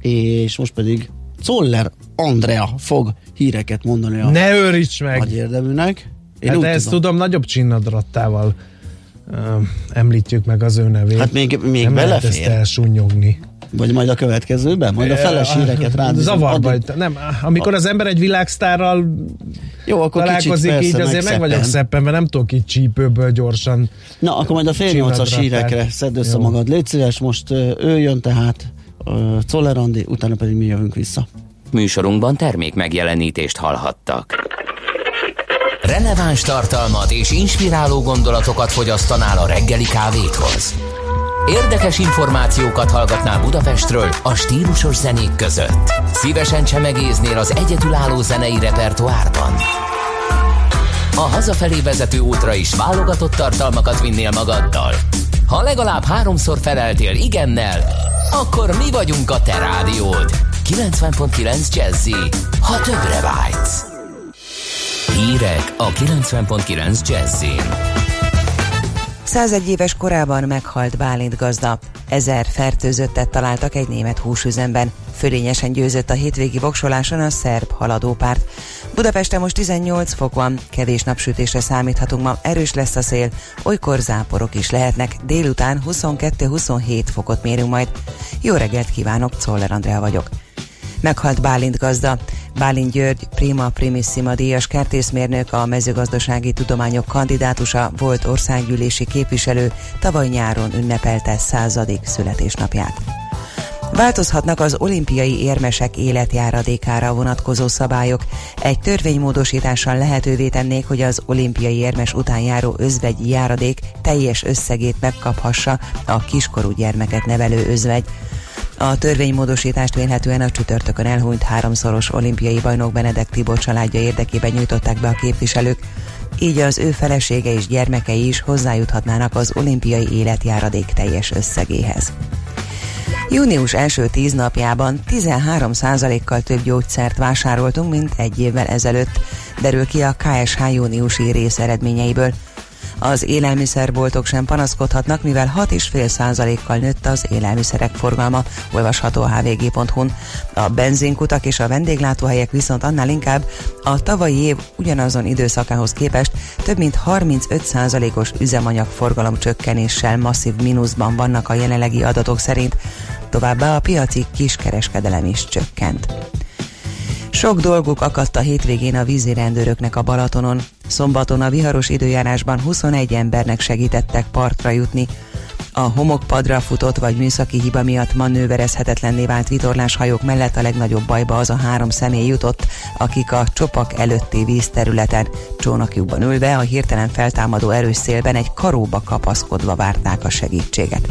és most pedig Zoller Andrea fog híreket mondani a ne őríts meg! nagy érdeműnek. Én hát ezt tudom. tudom, nagyobb csinnadrattával uh, említjük meg az ő nevét. Hát még, még nem lehet ezt belefér? Vagy majd a következőben? Majd a feles híreket rád. Zavarba, vagy- nem, amikor az ember egy világsztárral Jó, akkor kicsit találkozik, persze így azért meg vagyok szeppenve, nem tudok így csípőből gyorsan. Na, akkor majd a fél nyolcas hírekre szedd össze Jó. magad. Légy szíves, most ő jön tehát, ö, Czoller Andi, utána pedig mi jövünk vissza. Műsorunkban termék megjelenítést hallhattak. Releváns tartalmat és inspiráló gondolatokat fogyasztanál a reggeli kávéthoz. Érdekes információkat hallgatnál Budapestről a stílusos zenék között. Szívesen csemegéznél az egyetülálló zenei repertoárban. A hazafelé vezető útra is válogatott tartalmakat vinnél magaddal. Ha legalább háromszor feleltél igennel, akkor mi vagyunk a te rádiód. 90.9 Jazzy, ha többre vágysz. Hírek a 90.9 Jazzin. 101 éves korában meghalt Bálint gazda. Ezer fertőzöttet találtak egy német húsüzemben. Fölényesen győzött a hétvégi voksoláson a szerb haladópárt. Budapesten most 18 fok van, kevés napsütésre számíthatunk ma, erős lesz a szél, olykor záporok is lehetnek, délután 22-27 fokot mérünk majd. Jó reggelt kívánok, Czoller Andrea vagyok. Meghalt Bálint gazda. Bálint György, Prima Primissima díjas kertészmérnök, a mezőgazdasági tudományok kandidátusa, volt országgyűlési képviselő, tavaly nyáron ünnepelte századik születésnapját. Változhatnak az olimpiai érmesek életjáradékára vonatkozó szabályok. Egy törvénymódosítással lehetővé tennék, hogy az olimpiai érmes után járó özvegyi járadék teljes összegét megkaphassa a kiskorú gyermeket nevelő özvegy. A törvénymódosítást vélhetően a csütörtökön elhunyt háromszoros olimpiai bajnok Benedek Tibor családja érdekében nyújtották be a képviselők, így az ő felesége és gyermekei is hozzájuthatnának az olimpiai életjáradék teljes összegéhez. Június első tíz napjában 13%-kal több gyógyszert vásároltunk, mint egy évvel ezelőtt, derül ki a KSH júniusi rész eredményeiből. Az élelmiszerboltok sem panaszkodhatnak, mivel 6,5%-kal nőtt az élelmiszerek forgalma, olvasható a hvg.hu-n. A benzinkutak és a vendéglátóhelyek viszont annál inkább a tavalyi év ugyanazon időszakához képest több mint 35%-os üzemanyagforgalom csökkenéssel masszív mínuszban vannak a jelenlegi adatok szerint, továbbá a piaci kiskereskedelem is csökkent. Sok dolguk akadt a hétvégén a vízirendőröknek a Balatonon. Szombaton a viharos időjárásban 21 embernek segítettek partra jutni. A homokpadra futott vagy műszaki hiba miatt manőverezhetetlenné vált vitorláshajók mellett a legnagyobb bajba az a három személy jutott, akik a csopak előtti vízterületen csónakjukban ülve a hirtelen feltámadó erős szélben egy karóba kapaszkodva várták a segítséget.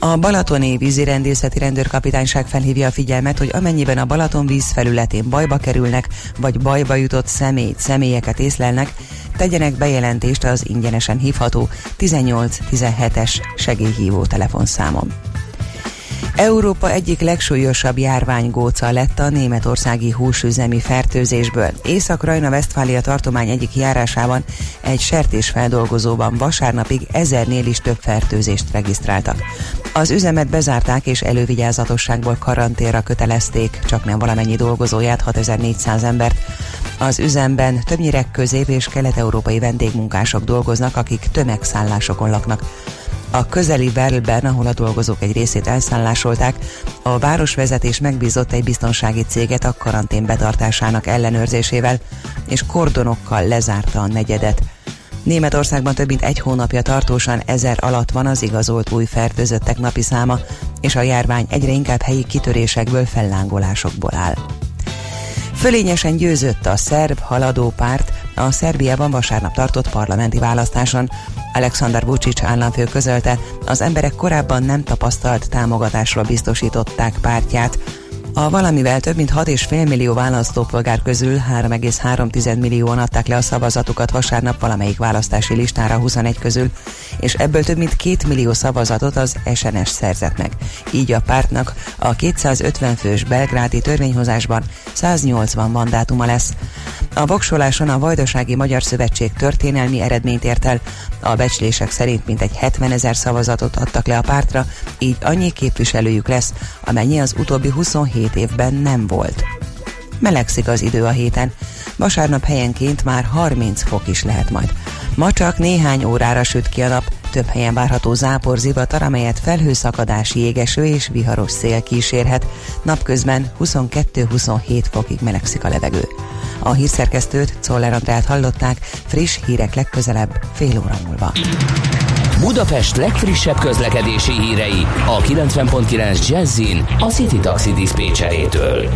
A Balatoni vízirendészeti rendőrkapitányság felhívja a figyelmet, hogy amennyiben a Balaton víz felületén bajba kerülnek, vagy bajba jutott személyt, személyeket észlelnek, tegyenek bejelentést az ingyenesen hívható 18-17-es segélyhívó telefonszámon. Európa egyik legsúlyosabb járványgóca lett a németországi húsüzemi fertőzésből. Észak-Rajna-Vesztfália tartomány egyik járásában egy sertésfeldolgozóban vasárnapig ezernél is több fertőzést regisztráltak. Az üzemet bezárták és elővigyázatosságból karanténra kötelezték, csak nem valamennyi dolgozóját, 6400 embert. Az üzemben többnyire közép- és kelet-európai vendégmunkások dolgoznak, akik tömegszállásokon laknak. A közeli Verlben, ahol a dolgozók egy részét elszállásolták, a városvezetés megbízott egy biztonsági céget a karantén betartásának ellenőrzésével, és kordonokkal lezárta a negyedet. Németországban több mint egy hónapja tartósan ezer alatt van az igazolt új fertőzöttek napi száma, és a járvány egyre inkább helyi kitörésekből, fellángolásokból áll. Fölényesen győzött a szerb haladó párt a Szerbiában vasárnap tartott parlamenti választáson. Alexander Vucic államfő közölte, az emberek korábban nem tapasztalt támogatásra biztosították pártját, a valamivel több mint 6,5 millió választópolgár közül 3,3 millióan adták le a szavazatukat vasárnap valamelyik választási listára 21 közül, és ebből több mint 2 millió szavazatot az SNS szerzett meg. Így a pártnak a 250 fős belgrádi törvényhozásban 180 mandátuma lesz. A voksoláson a Vajdasági Magyar Szövetség történelmi eredményt ért el, a becslések szerint mintegy 70 ezer szavazatot adtak le a pártra, így annyi képviselőjük lesz, amennyi az utóbbi 27 évben nem volt. Melegszik az idő a héten. Vasárnap helyenként már 30 fok is lehet majd. Ma csak néhány órára süt ki a nap, több helyen várható zápor zivatar, amelyet felhőszakadás, jégeső és viharos szél kísérhet. Napközben 22-27 fokig melegszik a levegő. A hírszerkesztőt, Czoller Andrát hallották, friss hírek legközelebb, fél óra múlva. Budapest legfrissebb közlekedési hírei a 90.9 Jazzin a City Taxi Dispécsejétől.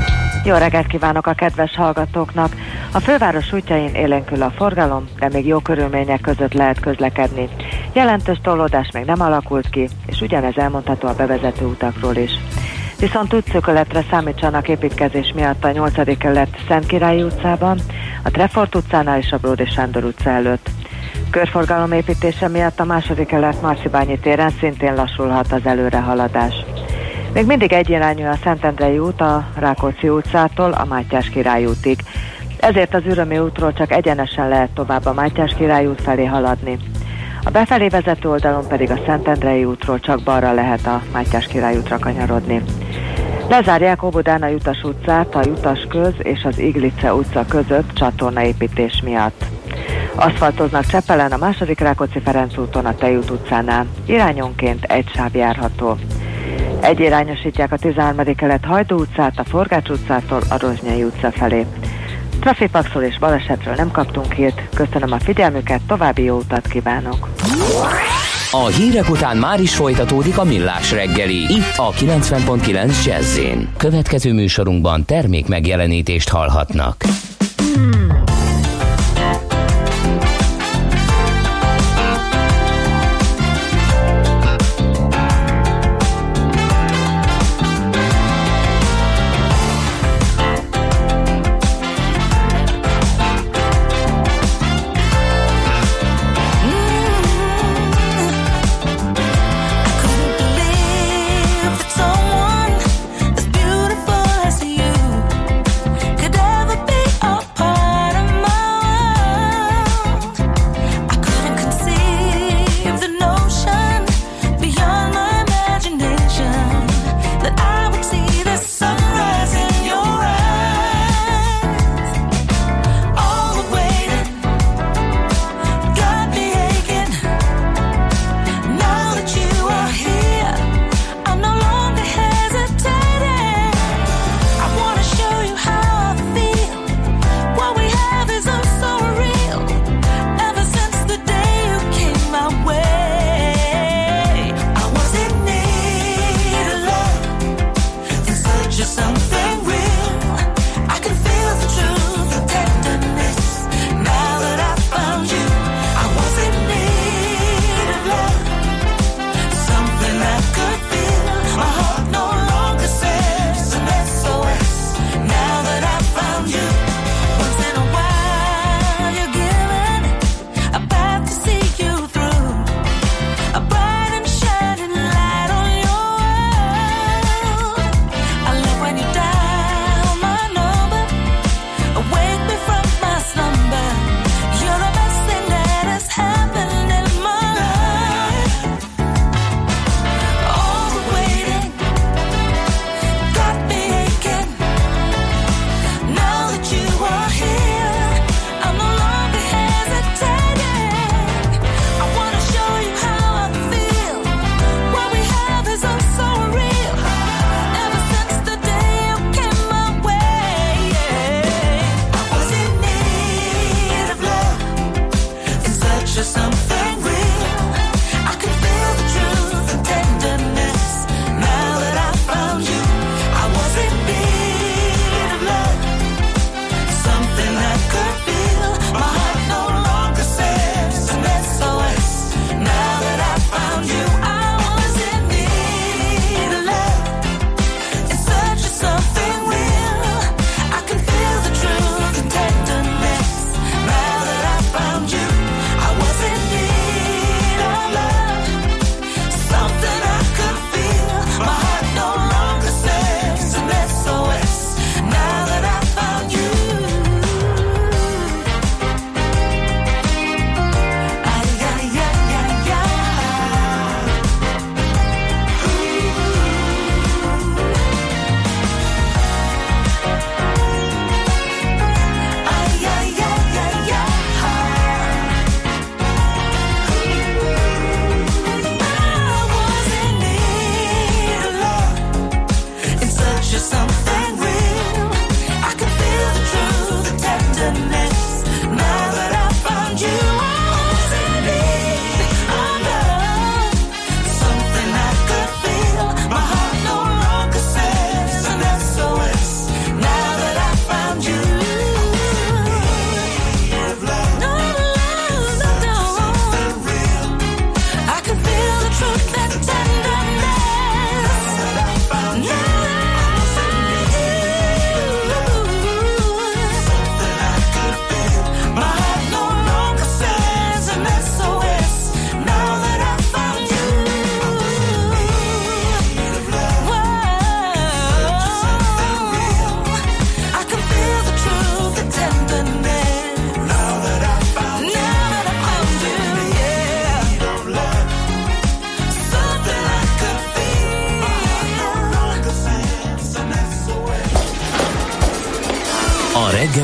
Jó reggelt kívánok a kedves hallgatóknak! A főváros útjain élénkül a forgalom, de még jó körülmények között lehet közlekedni. Jelentős tolódás még nem alakult ki, és ugyanez elmondható a bevezető utakról is. Viszont útszökületre számítsanak építkezés miatt a 8. kerület Szent utcában, a Trefort utcánál és a Bródi Sándor utca előtt. Körforgalom építése miatt a második kelet Marcibányi téren szintén lassulhat az előrehaladás. Még mindig egyirányú a Szentendrei út a Rákóczi utcától a Mátyás Király útig. Ezért az Ürömi útról csak egyenesen lehet tovább a Mátyás Király út felé haladni. A befelé vezető oldalon pedig a Szentendrei útról csak balra lehet a Mátyás Király útra kanyarodni. Lezárják Obodán a Jutas utcát a Jutas köz és az Iglice utca között csatornaépítés miatt. Aszfaltoznak Csepelen a második Rákóczi Ferenc úton a Tejút utcánál. Irányonként egy sáv járható. Egyirányosítják a 13. kelet Hajdú utcát a Forgács utcától a Rozsnyai utca felé. Trafipaxról és balesetről nem kaptunk hírt. Köszönöm a figyelmüket, további jó utat kívánok! A hírek után már is folytatódik a millás reggeli. Itt a 90.9 jazz Következő műsorunkban termék megjelenítést hallhatnak. apart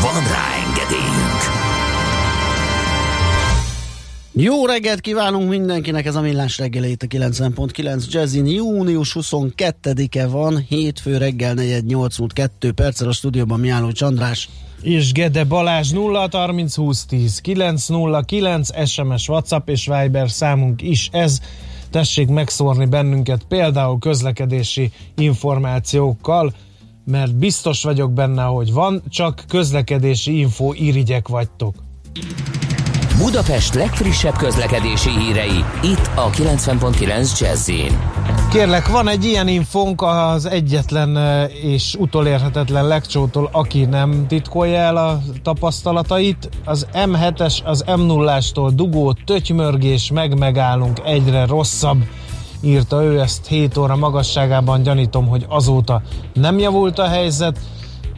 Van rá engedélyünk! Jó reggelt kívánunk mindenkinek, ez a Millás reggeli itt a 90.9 Jazzin. Június 22-e van, hétfő reggel 4 múlt 2 perccel a stúdióban Miálló Csandrás. És Gede Balázs 0 30 20 10 909 SMS, WhatsApp és Viber számunk is ez. Tessék megszórni bennünket például közlekedési információkkal, mert biztos vagyok benne, hogy van, csak közlekedési info irigyek vagytok. Budapest legfrissebb közlekedési hírei, itt a 90.9 Jazzin. Kérlek, van egy ilyen infónk az egyetlen és utolérhetetlen legcsótól, aki nem titkolja el a tapasztalatait. Az M7-es, az M0-ástól dugó, tötymörgés, meg megállunk, egyre rosszabb írta ő ezt 7 óra magasságában, gyanítom, hogy azóta nem javult a helyzet.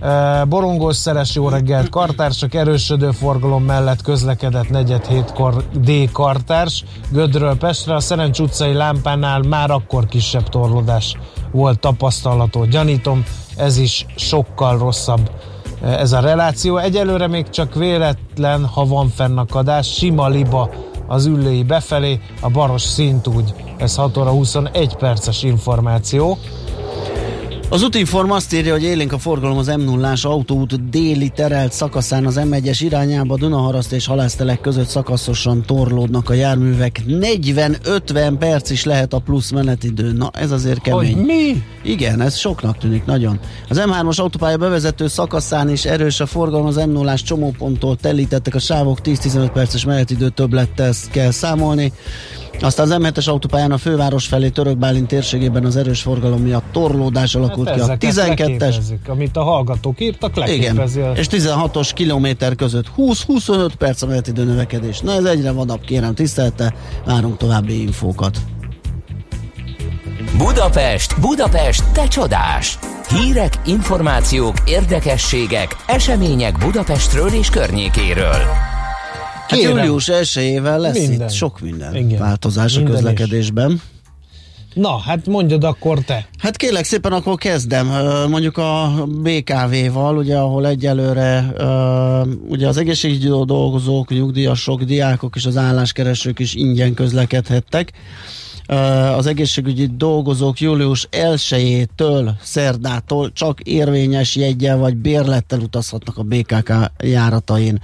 Eh, Borongós szeres jó reggelt, kartársak erősödő forgalom mellett közlekedett negyed hétkor D kartárs, Gödről Pestre, a Szerencs utcai lámpánál már akkor kisebb torlódás volt tapasztalható. Gyanítom, ez is sokkal rosszabb eh, ez a reláció. Egyelőre még csak véletlen, ha van fennakadás, sima liba az üllői befelé, a baros szint úgy. Ez 6 óra 21 perces információ. Az útinform azt írja, hogy élénk a forgalom az m 0 autóút déli terelt szakaszán az M1-es irányába Dunaharaszt és Halásztelek között szakaszosan torlódnak a járművek. 40-50 perc is lehet a plusz menetidő. Na, ez azért kemény. Hogy mi? Igen, ez soknak tűnik nagyon. Az M3-as autópálya bevezető szakaszán is erős a forgalom, az m 0 csomóponttól telítettek a sávok, 10-15 perces menetidő többlettel kell számolni. Aztán az M7-es autópályán a főváros felé Törökbálint térségében az erős forgalom miatt torlódás alakult ki. A Hát ezeket 12-es leképezzik, amit a hallgatók írtak, leképezi. igen, a- és 16-os kilométer között 20-25 perc a menetidő növekedés. Na ez egyre vadabb, kérem tisztelte, várunk további infókat. Budapest, Budapest, te csodás! Hírek, információk, érdekességek, események Budapestről és környékéről. Hát Kérem. július 1-ével lesz Minden. itt sok minden Igen. változás Minden a is. közlekedésben. Na, hát mondjad akkor te. Hát kérlek szépen, akkor kezdem. Mondjuk a BKV-val, ugye, ahol egyelőre ugye az egészségügyi dolgozók, nyugdíjasok, diákok és az álláskeresők is ingyen közlekedhettek. Az egészségügyi dolgozók július 1-től, szerdától csak érvényes jeggyel vagy bérlettel utazhatnak a BKK járatain.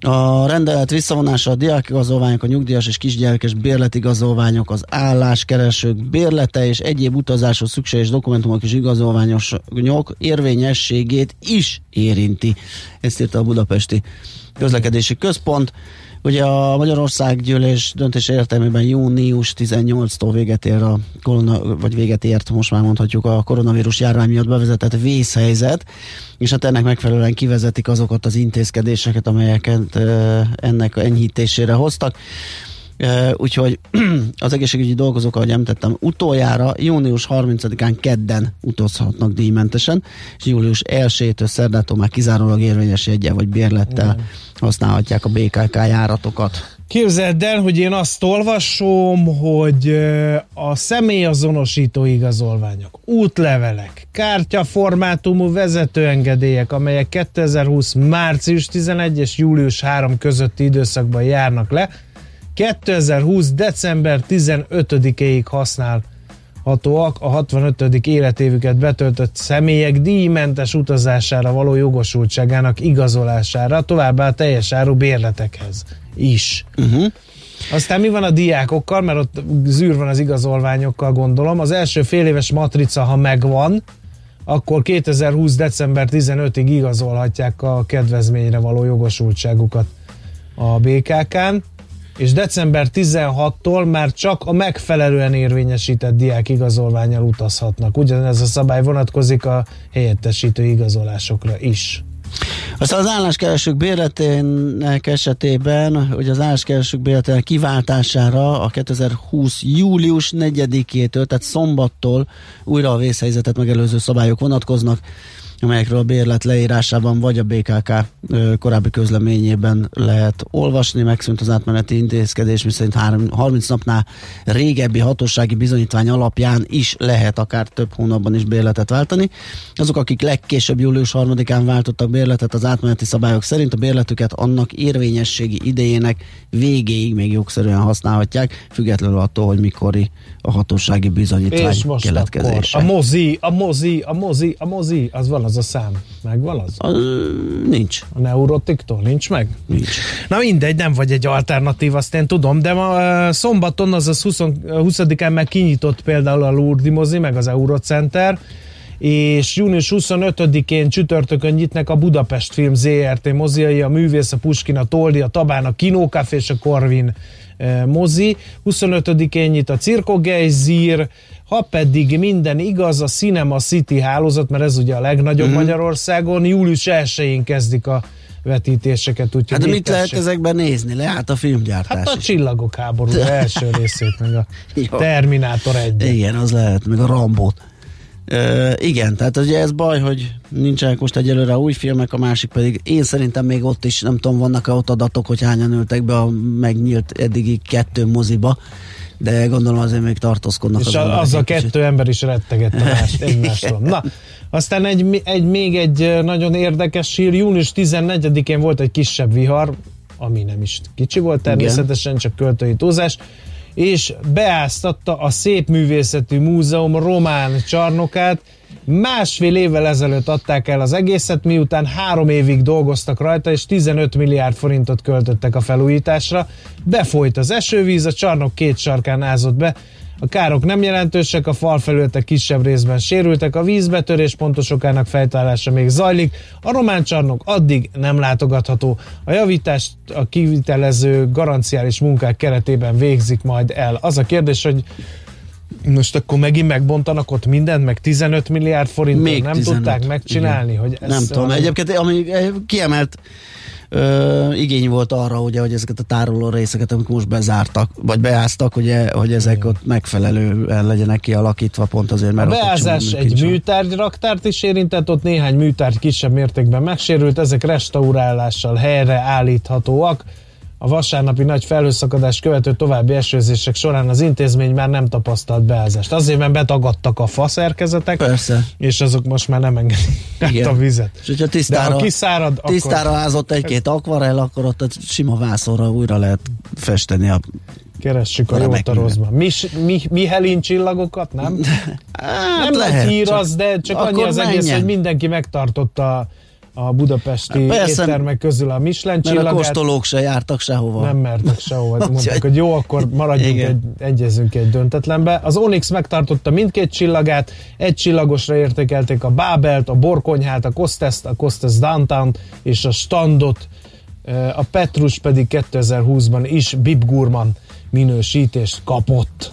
A rendelet visszavonása a diákigazolványok, a nyugdíjas és kisgyerekes bérletigazolványok, az álláskeresők bérlete és egyéb utazáshoz szükséges dokumentumok és igazolványok érvényességét is érinti. Ezt írta a Budapesti Közlekedési Központ. Ugye a Magyarország gyűlés döntése értelmében június 18-tól véget ér a korona, vagy véget ért, most már mondhatjuk a koronavírus járvány miatt bevezetett vészhelyzet, és hát ennek megfelelően kivezetik azokat az intézkedéseket, amelyeket ennek enyhítésére hoztak. Úgyhogy az egészségügyi dolgozók, ahogy említettem, utoljára június 30-án kedden utazhatnak díjmentesen, és július 1-től szerdától már kizárólag érvényes jegye vagy bérlettel használhatják a BKK járatokat. Képzeld el, hogy én azt olvasom, hogy a személyazonosító igazolványok, útlevelek, kártyaformátumú vezetőengedélyek, amelyek 2020. március 11 és július 3 közötti időszakban járnak le, 2020. december 15-ig használhatóak a 65. életévüket betöltött személyek díjmentes utazására való jogosultságának igazolására, továbbá a teljes áru bérletekhez is. Uh-huh. Aztán mi van a diákokkal, mert ott zűr van az igazolványokkal, gondolom. Az első fél éves matrica, ha megvan, akkor 2020. december 15-ig igazolhatják a kedvezményre való jogosultságukat a BKK-n, és december 16-tól már csak a megfelelően érvényesített diák igazolványal utazhatnak. Ugyanez a szabály vonatkozik a helyettesítő igazolásokra is. Aztán az álláskeresők bérletének esetében, hogy az álláskeresők bérletének kiváltására a 2020. július 4-től, tehát szombattól újra a vészhelyzetet megelőző szabályok vonatkoznak, amelyekről a bérlet leírásában vagy a BKK korábbi közleményében lehet olvasni. Megszűnt az átmeneti intézkedés, miszerint három- 30 napnál régebbi hatósági bizonyítvány alapján is lehet akár több hónapban is bérletet váltani. Azok, akik legkésőbb július 3-án váltottak bérletet az átmeneti szabályok szerint, a bérletüket annak érvényességi idejének végéig még jogszerűen használhatják, függetlenül attól, hogy mikori a hatósági bizonyítvány És most akkor keletkezése. a mozi, a mozi, a mozi, a mozi, az van az a szám. Megvan az? A, nincs. A neurotiktól nincs meg? Nincs. Na mindegy, nem vagy egy alternatív, azt én tudom, de ma szombaton, azaz 20, 20-án meg kinyitott például a Lourdes mozi, meg az Eurocenter, és június 25-én csütörtökön nyitnak a Budapest Film ZRT moziai, a Művész, a Puskin, a Toldi, a Tabán, a Kinókafé és a Corvin eh, mozi. 25-én nyit a Circo Geizir, ha pedig minden igaz, a Cinema City hálózat, mert ez ugye a legnagyobb Mhm. mm-hmm. Magyarországon, július 1-én kezdik a vetítéseket. Úgyhogy Hát mit lehet ezekben nézni? Leállt a filmgyártás Hát a is. Csillagok háború első részét, meg a. Terminátor 1 Igen, az lehet, meg a Rambót. Ö, igen, tehát ugye ez baj, hogy nincsenek most egyelőre új filmek, a másik pedig én szerintem még ott is, nem tudom, vannak-e ott adatok, hogy hányan ültek be a megnyílt eddigi kettő moziba, de gondolom azért még tartózkodnak. És az a, emberek az a kicsit. kettő ember is rettegett a más, egymásról. Na, aztán egy, egy, még egy nagyon érdekes hír, június 14-én volt egy kisebb vihar, ami nem is kicsi volt természetesen, csak költői túlzás, és beáztatta a Szépművészeti Múzeum román csarnokát. Másfél évvel ezelőtt adták el az egészet, miután három évig dolgoztak rajta, és 15 milliárd forintot költöttek a felújításra. Befolyt az esővíz, a csarnok két sarkán ázott be, a károk nem jelentősek, a falfelületek kisebb részben sérültek, a vízbetörés pontosokának fejtállása még zajlik, a román csarnok addig nem látogatható. A javítást a kivitelező garanciális munkák keretében végzik majd el. Az a kérdés, hogy most akkor megint megbontanak ott mindent, meg 15 milliárd forintot Még nem 15, tudták megcsinálni, igen. hogy ez Nem tudom, egyébként ami eh, kiemelt ö, igény volt arra, ugye, hogy ezeket a tároló részeket, amik most bezártak, vagy beáztak, ugye, hogy ezek ott megfelelően legyenek kialakítva, pont azért, A mert ott beázás csomó egy kincs van. műtárgy raktárt is érintett, ott néhány műtárgy kisebb mértékben megsérült, ezek restaurálással helyre állíthatóak. A vasárnapi nagy felhőszakadás követő további esőzések során az intézmény már nem tapasztalt beázást. Azért, mert betagadtak a faszerkezetek, Persze. és azok most már nem engedik a vizet. És hogyha De tisztára, ha kiszárad, tisztára akkor ázott egy-két akvarel, akkor ott a sima vászorra újra lehet festeni a... keressük a jót a rosszban. Mi, mi, Mihelin csillagokat, nem? Hát nem lehet, hír az, de csak annyi az egész, menjen. hogy mindenki megtartotta a budapesti Persze, éttermek közül a Michelin Mert a csillagát. kóstolók se jártak sehova. Nem mertek sehova. Mondták, hogy jó, akkor maradjunk Igen. egy, egyezünk egy döntetlenbe. Az Onyx megtartotta mindkét csillagát, egy csillagosra értékelték a Bábelt, a Borkonyhát, a Kosteszt, a Kostesz Downtown és a Standot, a Petrus pedig 2020-ban is Bib Gurman minősítést kapott.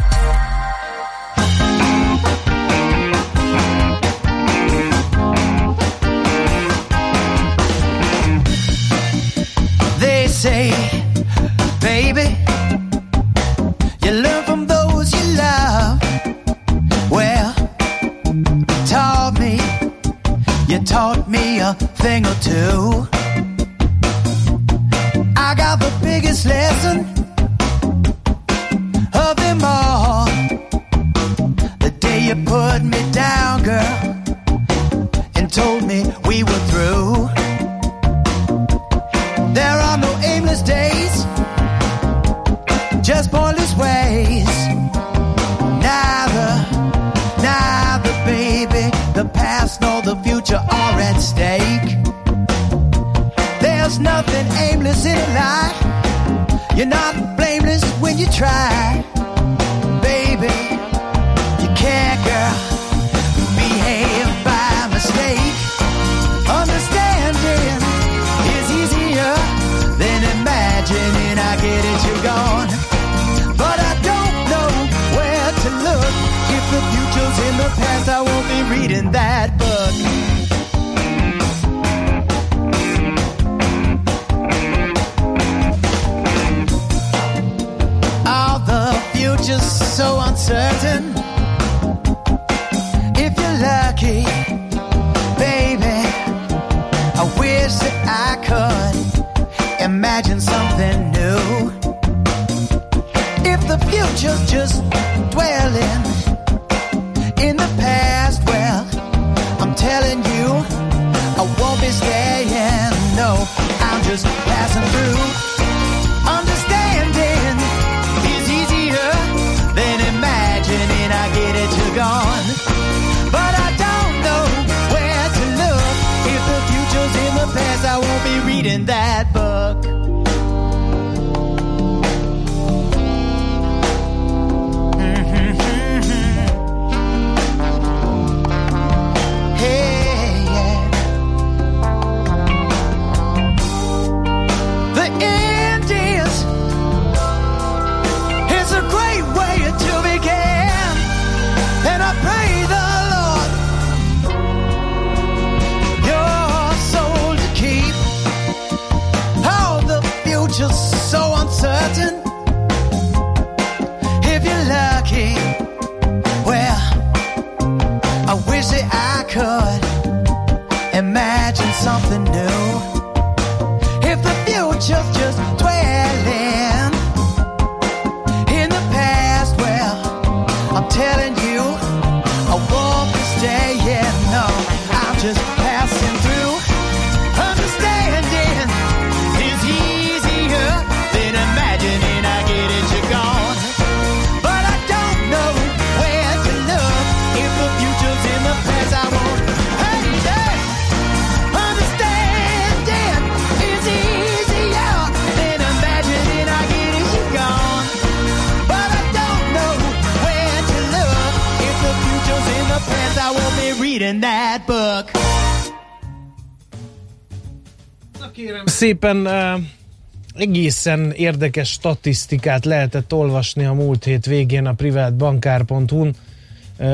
Taught me a thing or two. I got the biggest lesson of them all. The day you put me down, girl, and told me we were through. There are no aimless days, just pointless ways. Neither, neither, baby, the past future are at stake. There's nothing aimless in life. You're not blameless when you try, so uncertain. If you're lucky, baby, I wish that I could imagine something new. If the future's just Szépen egészen érdekes statisztikát lehetett olvasni a múlt hét végén a privátbankár.hu-n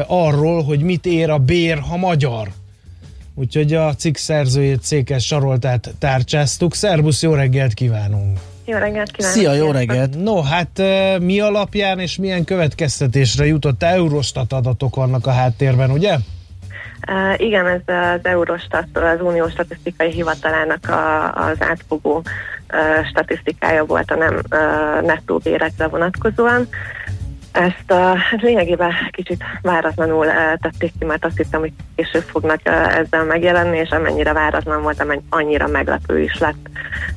arról, hogy mit ér a bér, ha magyar. Úgyhogy a cikk szerzőjét Székes Saroltát tárcsáztuk. Szerbusz, jó reggelt kívánunk! Jó reggelt kívánok! Szia, jó reggelt! No, hát mi alapján és milyen következtetésre jutott Eurostat adatok vannak a háttérben, ugye? Igen, ez az Eurostattól, az Uniós Statisztikai Hivatalának a, az átfogó statisztikája volt a nem nettó bérekre vonatkozóan. Ezt uh, hát lényegében kicsit váratlanul uh, tették ki, mert azt hittem, hogy később fognak uh, ezzel megjelenni, és amennyire váratlan volt, amenny annyira meglepő is lett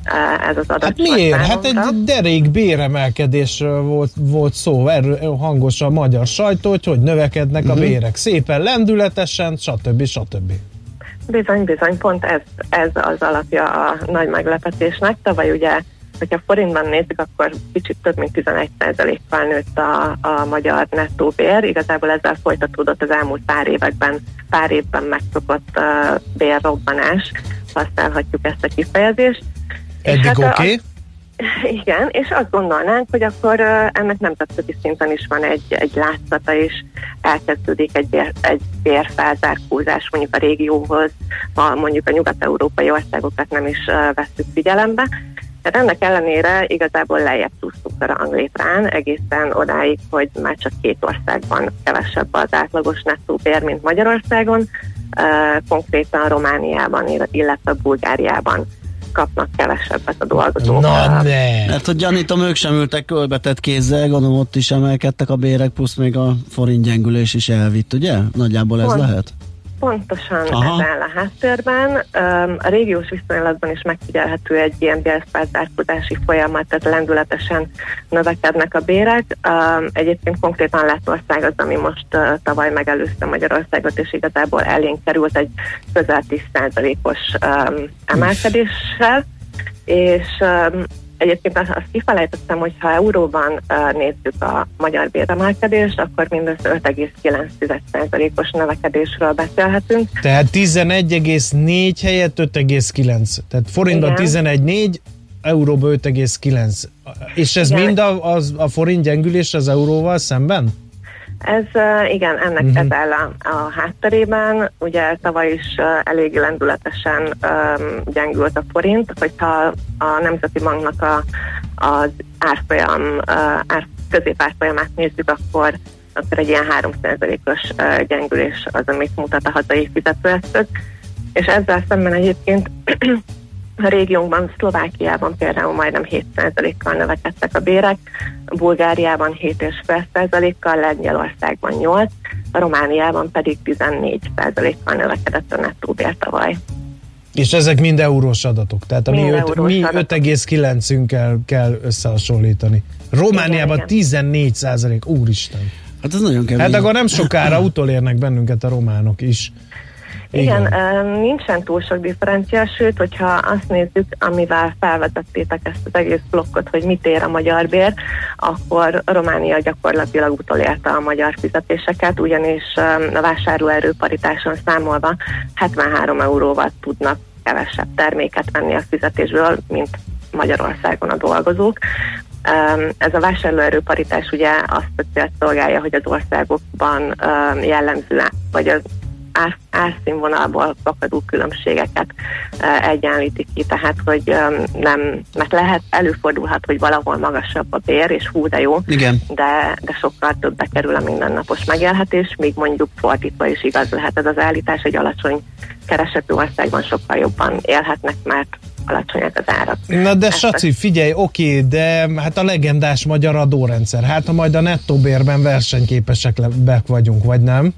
uh, ez az adat. Hát miért? Hát egy derék béremelkedésről volt, volt szó, erről hangos a magyar sajtó, hogy hogy növekednek a Mhm. bérek. Szépen, lendületesen, stb. stb. Bizony, bizony, pont ez, ez az alapja a nagy meglepetésnek. Tavaly ugye, hogyha forintban nézzük, akkor kicsit több mint 11%-kal nőtt a, a magyar nettó bér. Igazából ezzel folytatódott az elmúlt pár években, pár évben megszokott uh, bérrobbanás, használhatjuk ezt a kifejezést. És Eddig hát, oké? Okay. igen, és azt gondolnánk, hogy akkor uh, ennek nemzetközi szinten is van egy, egy látszata, és elkezdődik egy, bér, egy bérfelzárkózás mondjuk a régióhoz, ha mondjuk a nyugat-európai országokat nem is uh, veszük figyelembe. Tehát ennek ellenére igazából lejjebb csúsztunk a ranglétrán egészen odáig, hogy már csak két országban kevesebb az átlagos nettó bér, mint Magyarországon. uh, konkrétan Romániában, illetve Bulgáriában kapnak kevesebbet a dolgozók. Na ne! Mert hogy gyanítom, ők sem ültek kölbetett kézzel, gondolom ott is emelkedtek a bérek, plusz még a forint gyengülés is elvitt, ugye? Nagyjából ez Pont. lehet? Pontosan Aha. ez áll a háttérben. A régiós viszonylatban is megfigyelhető egy ilyen bérszpárzárkodási folyamat, tehát lendületesen növekednek a bérek. Egyébként konkrétan Lettország az, ami most tavaly megelőzte Magyarországot, és igazából elénk került egy közel 10%-os öm, emelkedéssel, és Egyébként azt, azt kifelejtettem, hogy ha euróban nézzük a magyar béremelkedést, akkor mindössze 5,9%-os növekedésről beszélhetünk. Tehát 11,4 helyett 5,9. Tehát forintban Igen. 11,4, euróban 5,9. És ez Igen. mind a, az, a forint gyengülés az euróval szemben? Ez igen, ennek uh-huh. ez áll a, a hátterében. Ugye tavaly is elég lendületesen um, gyengült a forint, hogyha a Nemzeti Banknak a, az árfolyam, uh, ár, középárfolyamát nézzük, akkor akkor egy ilyen 3%-os uh, gyengülés az, amit mutat a hazai fizetőeszköz. És ezzel szemben egyébként a régiónkban, Szlovákiában például majdnem 7%-kal növekedtek a bérek, Bulgáriában 7,5%-kal, Lengyelországban 8, a Romániában pedig 14%-kal növekedett a nettó bér tavaly. És ezek mind eurós adatok. Tehát a mi, Mind öt, mi adatok. 5,9-ünkkel kell összehasonlítani. Romániában Igen, 14 százalék, úristen. Hát ez nagyon kemény. Hát akkor nem sokára utolérnek bennünket a románok is. Igen, Igen. nincsen túl sok differencia, sőt, hogyha azt nézzük, amivel felvezettétek ezt az egész blokkot, hogy mit ér a magyar bér, akkor Románia gyakorlatilag utolérte a magyar fizetéseket, ugyanis a vásárlóerő paritáson számolva 73 euróval tudnak kevesebb terméket venni a fizetésből, mint Magyarországon a dolgozók. Ez a vásárlóerő paritás ugye azt a célt szolgálja, hogy az országokban jellemző, vagy az ár, árszínvonalból fakadó különbségeket uh, egyenlítik ki, tehát hogy um, nem, mert lehet, előfordulhat, hogy valahol magasabb a bér, és hú, de jó, Igen. de, de sokkal többbe kerül a mindennapos megélhetés, míg mondjuk fordítva is igaz lehet ez az állítás, hogy alacsony keresetű országban sokkal jobban élhetnek, mert alacsonyak az árak. Na de Ezt- Saci, figyelj, oké, de hát a legendás magyar adórendszer, hát ha majd a nettó bérben versenyképesek vagyunk, vagy nem?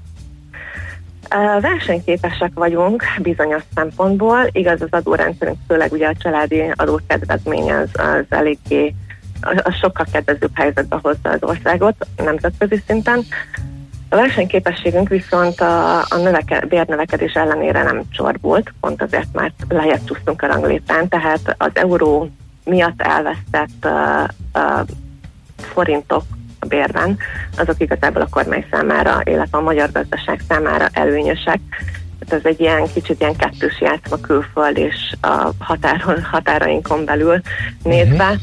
Versenyképesek vagyunk bizonyos szempontból, igaz az adórendszerünk, főleg ugye a családi adókedvezmény az, az eléggé az sokkal kedvezőbb helyzetbe hozza az országot nemzetközi szinten. A versenyképességünk viszont a, a növeke, bérnövekedés ellenére nem csorbult, pont azért, mert lejjebb csúsztunk a ranglétrán, tehát az euró miatt elvesztett uh, uh, forintok a bérben, azok igazából a kormány számára, illetve a magyar gazdaság számára előnyösek. Tehát ez egy ilyen kicsit ilyen kettős játszma külföld és a határon, határainkon belül nézve,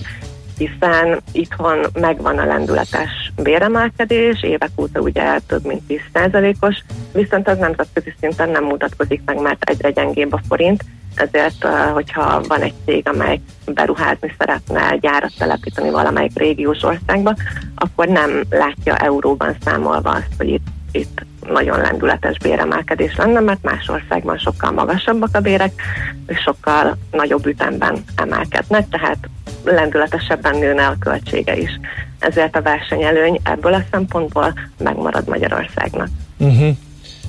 hiszen itthon megvan a lendületes béremelkedés, évek óta ugye több mint 10%-os, viszont az nemzetközi szinten nem mutatkozik meg, mert egyre gyengébb a forint, ezért, uh, hogyha van egy cég, amely beruházni szeretne gyárat telepíteni valamelyik régiós országba, akkor nem látja euróban számolva azt, hogy itt, itt nagyon lendületes béremelkedés lenne, mert más országban sokkal magasabbak a bérek, és sokkal nagyobb ütemben emelkednek, tehát lendületesebben nőne a költsége is. Ezért a versenyelőny ebből a szempontból megmarad Magyarországnak. Uh-huh.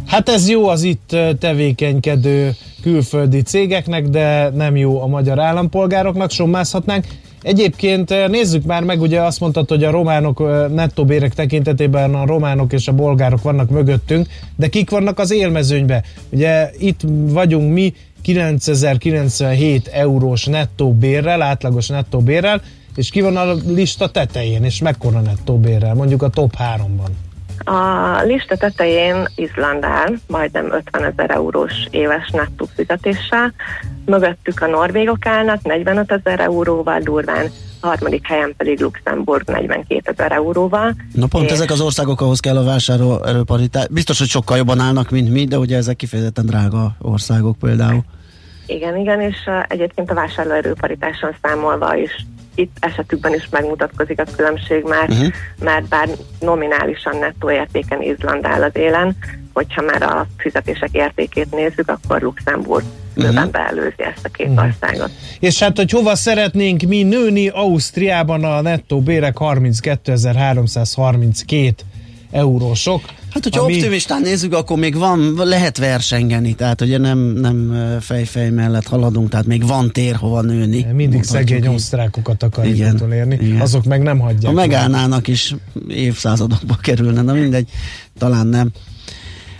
Hát ez jó az itt tevékenykedő külföldi cégeknek, de nem jó a magyar állampolgároknak, sommázhatnánk. Egyébként nézzük már meg, ugye azt mondtad, hogy a románok nettó bérek tekintetében a románok és a bolgárok vannak mögöttünk, de kik vannak az élmezőnybe? Ugye itt vagyunk mi 9097 eurós nettó bérrel, átlagos nettó bérrel, és ki van a lista tetején, és mekkora nettó bérrel, mondjuk a top 3-ban. A lista tetején Izland áll, majdnem 50 ezer eurós éves nettó fizetéssel, mögöttük a norvégok állnak 45 ezer euróval durván, a harmadik helyen pedig Luxemburg 42 ezer euróval. Na pont És- ezek az országok, ahhoz kell a vásárlóerőparitás. Biztos, hogy sokkal jobban állnak, mint mi, de ugye ezek kifejezetten drága országok például. Igen, igen, és egyébként a vásárlóerőparitáson számolva is itt esetükben is megmutatkozik a különbség, Mhm. uh-huh. mert bár nominálisan nettó értéken Izland áll az élen, hogyha már a fizetések értékét nézzük, akkor Luxemburg bőven Mhm. beelőzi ezt a két országot. És hát, hogy hova szeretnénk mi nőni, Ausztriában a nettó bérek 32.332 eurósok. Hát, hogyha ami- optimistán nézzük, akkor még van, lehet versengeni, tehát ugye nem, nem fejfej mellett haladunk, tehát még van tér hova nőni. Mindig szegény így. osztrákokat akarjuk Igen, utolérni, igen. azok meg nem hagyják. Ha megállnának is évszázadokba kerülne, na mindegy, talán nem.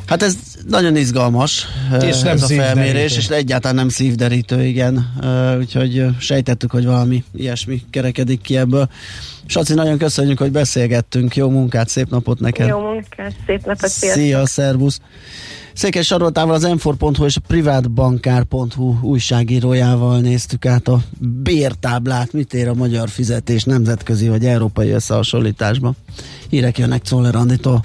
Hát ez nagyon izgalmas És ö, nem ez a felmérés, és egyáltalán nem szívderítő, igen. Úgyhogy sejtettük, hogy valami ilyesmi kerekedik ki ebből. Saci, nagyon köszönjük, hogy beszélgettünk. Jó munkát, szép napot neked. Jó munkát, szép napot, sziasztok! Szia, szervusz! Székely Saroltával az m és a privátbankár.hu újságírójával néztük át a bértáblát, mit ér a magyar fizetés nemzetközi vagy európai összehasonlításban. Hírek jönnek Czoller Anditól.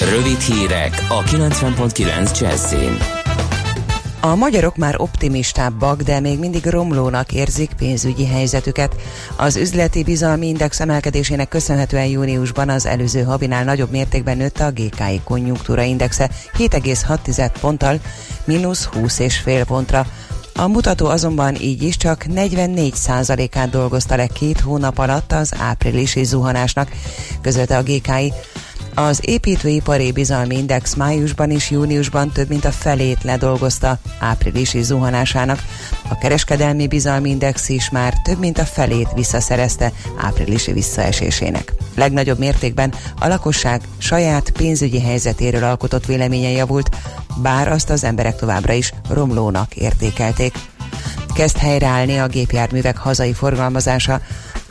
Rövid hírek a 90.9 Jazzin. A magyarok már optimistábbak, de még mindig romlónak érzik pénzügyi helyzetüket. Az üzleti bizalmi index emelkedésének köszönhetően júniusban az előző havinál nagyobb mértékben nőtt a GKI konjunktúra indexe 7,6 ponttal, mínusz 20,5 pontra. A mutató azonban így is csak 44% át dolgozta le két hónap alatt az áprilisi zuhanásnak, közölte a GKI. Az építőipari bizalmi index májusban és júniusban több mint a felét ledolgozta áprilisi zuhanásának. A kereskedelmi bizalmi index is már több mint a felét visszaszerezte áprilisi visszaesésének. Legnagyobb mértékben a lakosság saját pénzügyi helyzetéről alkotott véleménye javult, bár azt az emberek továbbra is romlónak értékelték. Kezd helyreállni a gépjárművek hazai forgalmazása.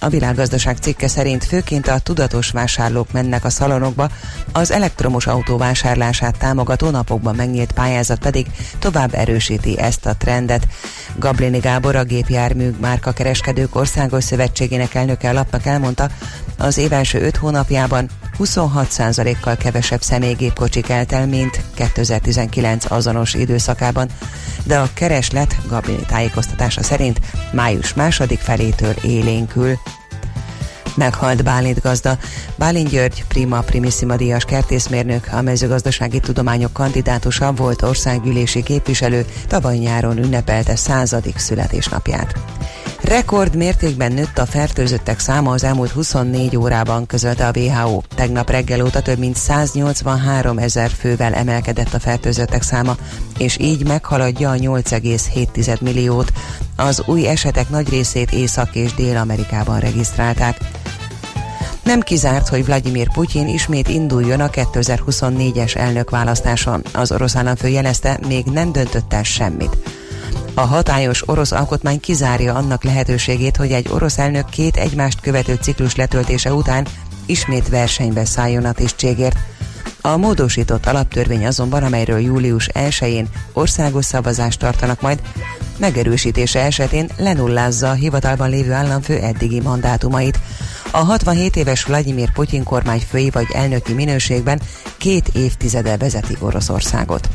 A világgazdaság cikke szerint főként a tudatos vásárlók mennek a szalonokba, az elektromos autó vásárlását támogató napokban megnyílt pályázat pedig tovább erősíti ezt a trendet. Gablini Gábor, a gépjármű márka kereskedők országos szövetségének elnöke a lapnak elmondta, az év első 5 hónapjában 26%-kal kevesebb személygépkocsi kelt el, mint 2019 azonos időszakában, de a kereslet Gablini tájékoztatása szerint május második felétől élénkül. Meghalt Bálint gazda. Bálint György, Prima Primissima díjas kertészmérnök, a mezőgazdasági tudományok kandidátusa, volt országgyűlési képviselő, tavaly nyáron ünnepelte századik születésnapját. Rekord mértékben nőtt a fertőzöttek száma az elmúlt 24 órában, közölte a WHO. Tegnap reggel óta több mint 183 ezer fővel emelkedett a fertőzöttek száma, és így meghaladja a 8,7 milliót. Az új esetek nagy részét Észak- és Dél-Amerikában regisztrálták. Nem kizárt, hogy Vladimir Putyin ismét induljon a 2024-es elnökválasztáson. Az orosz államfő jelezte, még nem döntött el semmit. A hatályos orosz alkotmány kizárja annak lehetőségét, hogy egy orosz elnök két egymást követő ciklus letöltése után ismét versenybe szálljon a tisztségért. A módosított alaptörvény azonban, amelyről július 1-én országos szavazást tartanak majd, megerősítése esetén lenullázza a hivatalban lévő államfő eddigi mandátumait. A 67 éves Vladimir Putyin kormányfői vagy elnöki minőségben két évtizede vezeti Oroszországot.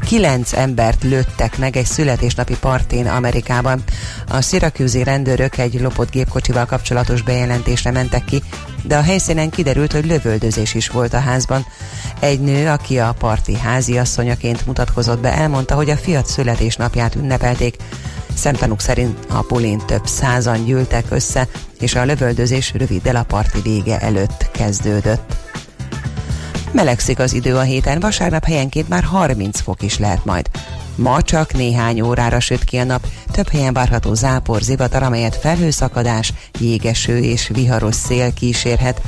Kilenc embert lőttek meg egy születésnapi partén Amerikában. A szirakűzi rendőrök egy lopott gépkocsival kapcsolatos bejelentésre mentek ki, de a helyszínen kiderült, hogy lövöldözés is volt a házban. Egy nő, aki a parti háziasszonyaként mutatkozott be, elmondta, hogy a fiat születésnapját ünnepelték. Szemtanúk szerint a pulin több százan gyűltek össze, és a lövöldözés röviddel a parti vége előtt kezdődött. Melegszik az idő a héten, vasárnap helyenként már 30 fok is lehet majd. Ma csak néhány órára süt ki a nap, több helyen várható zápor, zivatar, amelyet felhőszakadás, jégeső és viharos szél kísérhet.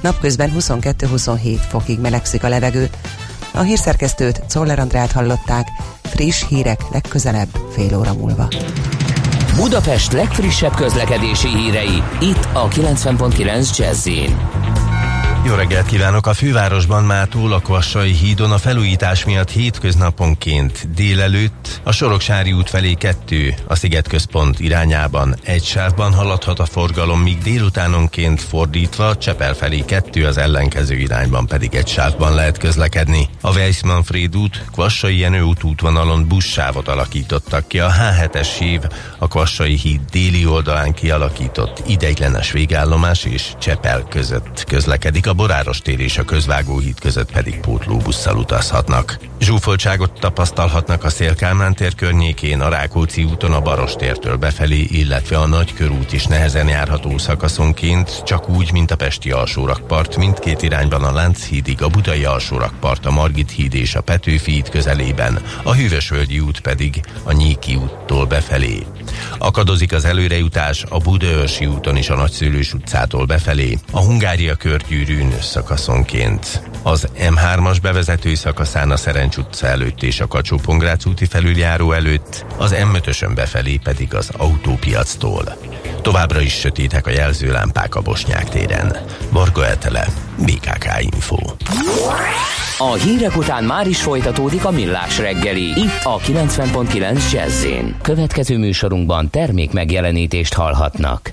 Napközben 22-27 fokig melegszik a levegő. A hírszerkesztőt Czoller Andrát hallották, friss hírek legközelebb fél óra múlva. Budapest legfrissebb közlekedési hírei, itt a 90.9 jazz Jó reggelt kívánok! A fővárosban mától a Kvassai hídon a felújítás miatt hétköznaponként délelőtt a Soroksári út felé kettő, a Sziget központ irányában egy sávban haladhat a forgalom, míg délutánonként fordítva Csepel felé kettő, az ellenkező irányban pedig egy sávban lehet közlekedni. A Weissmanfried út, Kvassai Jenő út útvonalon buszsávot alakítottak ki. A H7-es hív a Kvassai híd déli oldalán kialakított ideiglenes végállomás és Csepel között közlekedik. Boráros tér és a Közvágóhíd között pedig pótlóbusszal utazhatnak. Zsúfoltságot tapasztalhatnak a Szélkálmán tér környékén, a Rákóczi úton a Baros tértől befelé, illetve a Nagykörút is nehezen járható szakaszonként, csak úgy, mint a Pesti alsórakpart, mindkét irányban a Lánchídig, a Budai alsórakpart, a Margit híd és a Petőfi híd közelében, a Hűvösvölgyi út pedig a Nyíki úttól befelé. Akadozik az előrejutás a Budaörsi úton is a Nagyszülős utcától befelé, a Hungária körgyűrűn szakaszonként. Az M3-as bevezető szakaszán a Szerencs utca előtt és a kacsó úti felüljáró előtt, az M5-ösön befelé pedig az autópiactól. Továbbra is sötétek a jelzőlámpák a Bosnyák téren. Varga Etele, BKK Info. A hírek után már is folytatódik a millás reggeli, itt a 90.9 jazz Következő műsorunkban termék megjelenítést hallhatnak.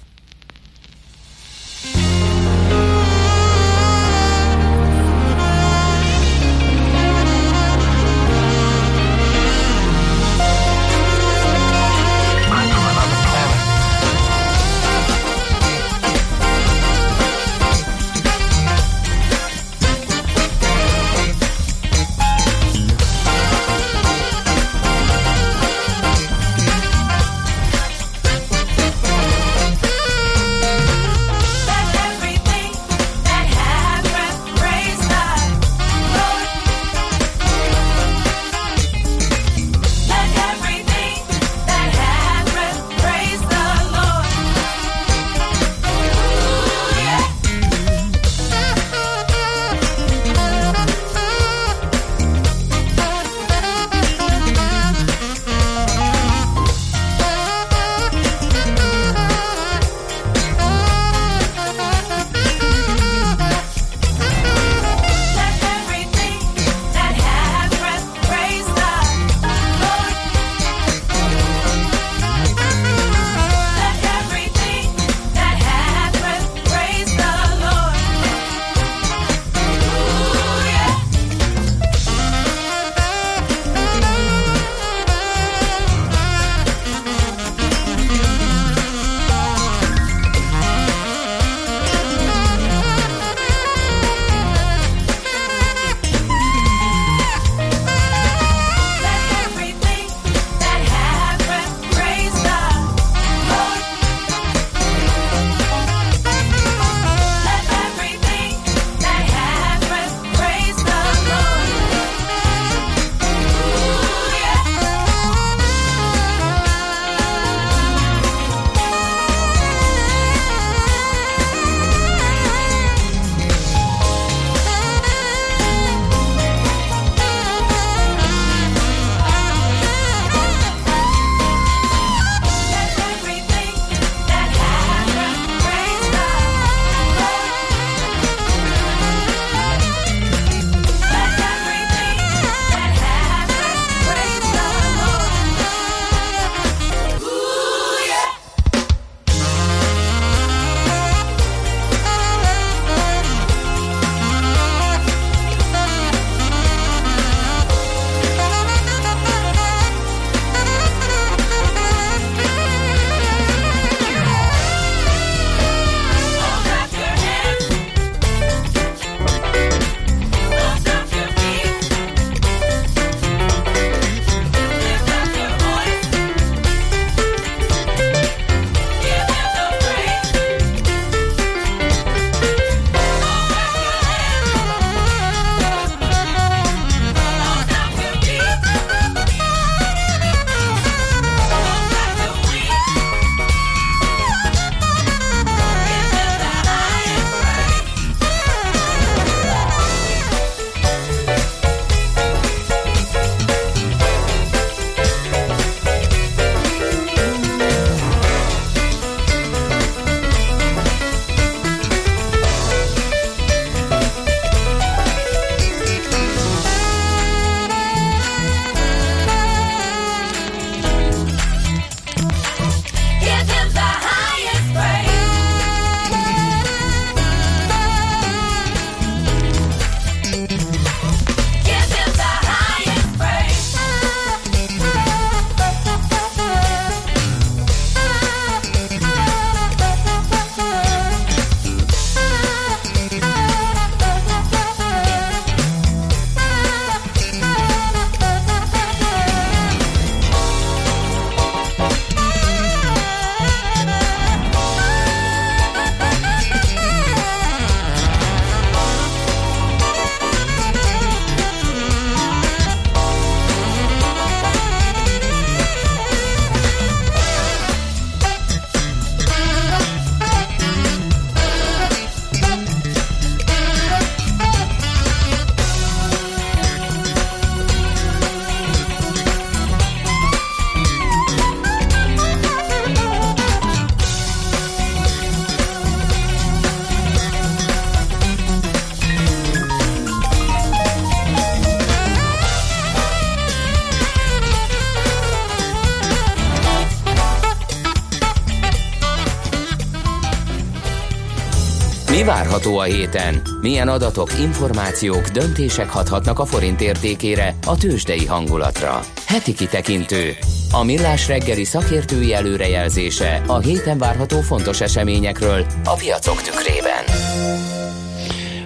Várható a héten? Milyen adatok, információk, döntések hathatnak a forint értékére, a tőzsdei hangulatra? Heti kitekintő. A millás reggeli szakértői előrejelzése a héten várható fontos eseményekről a piacok tükrében.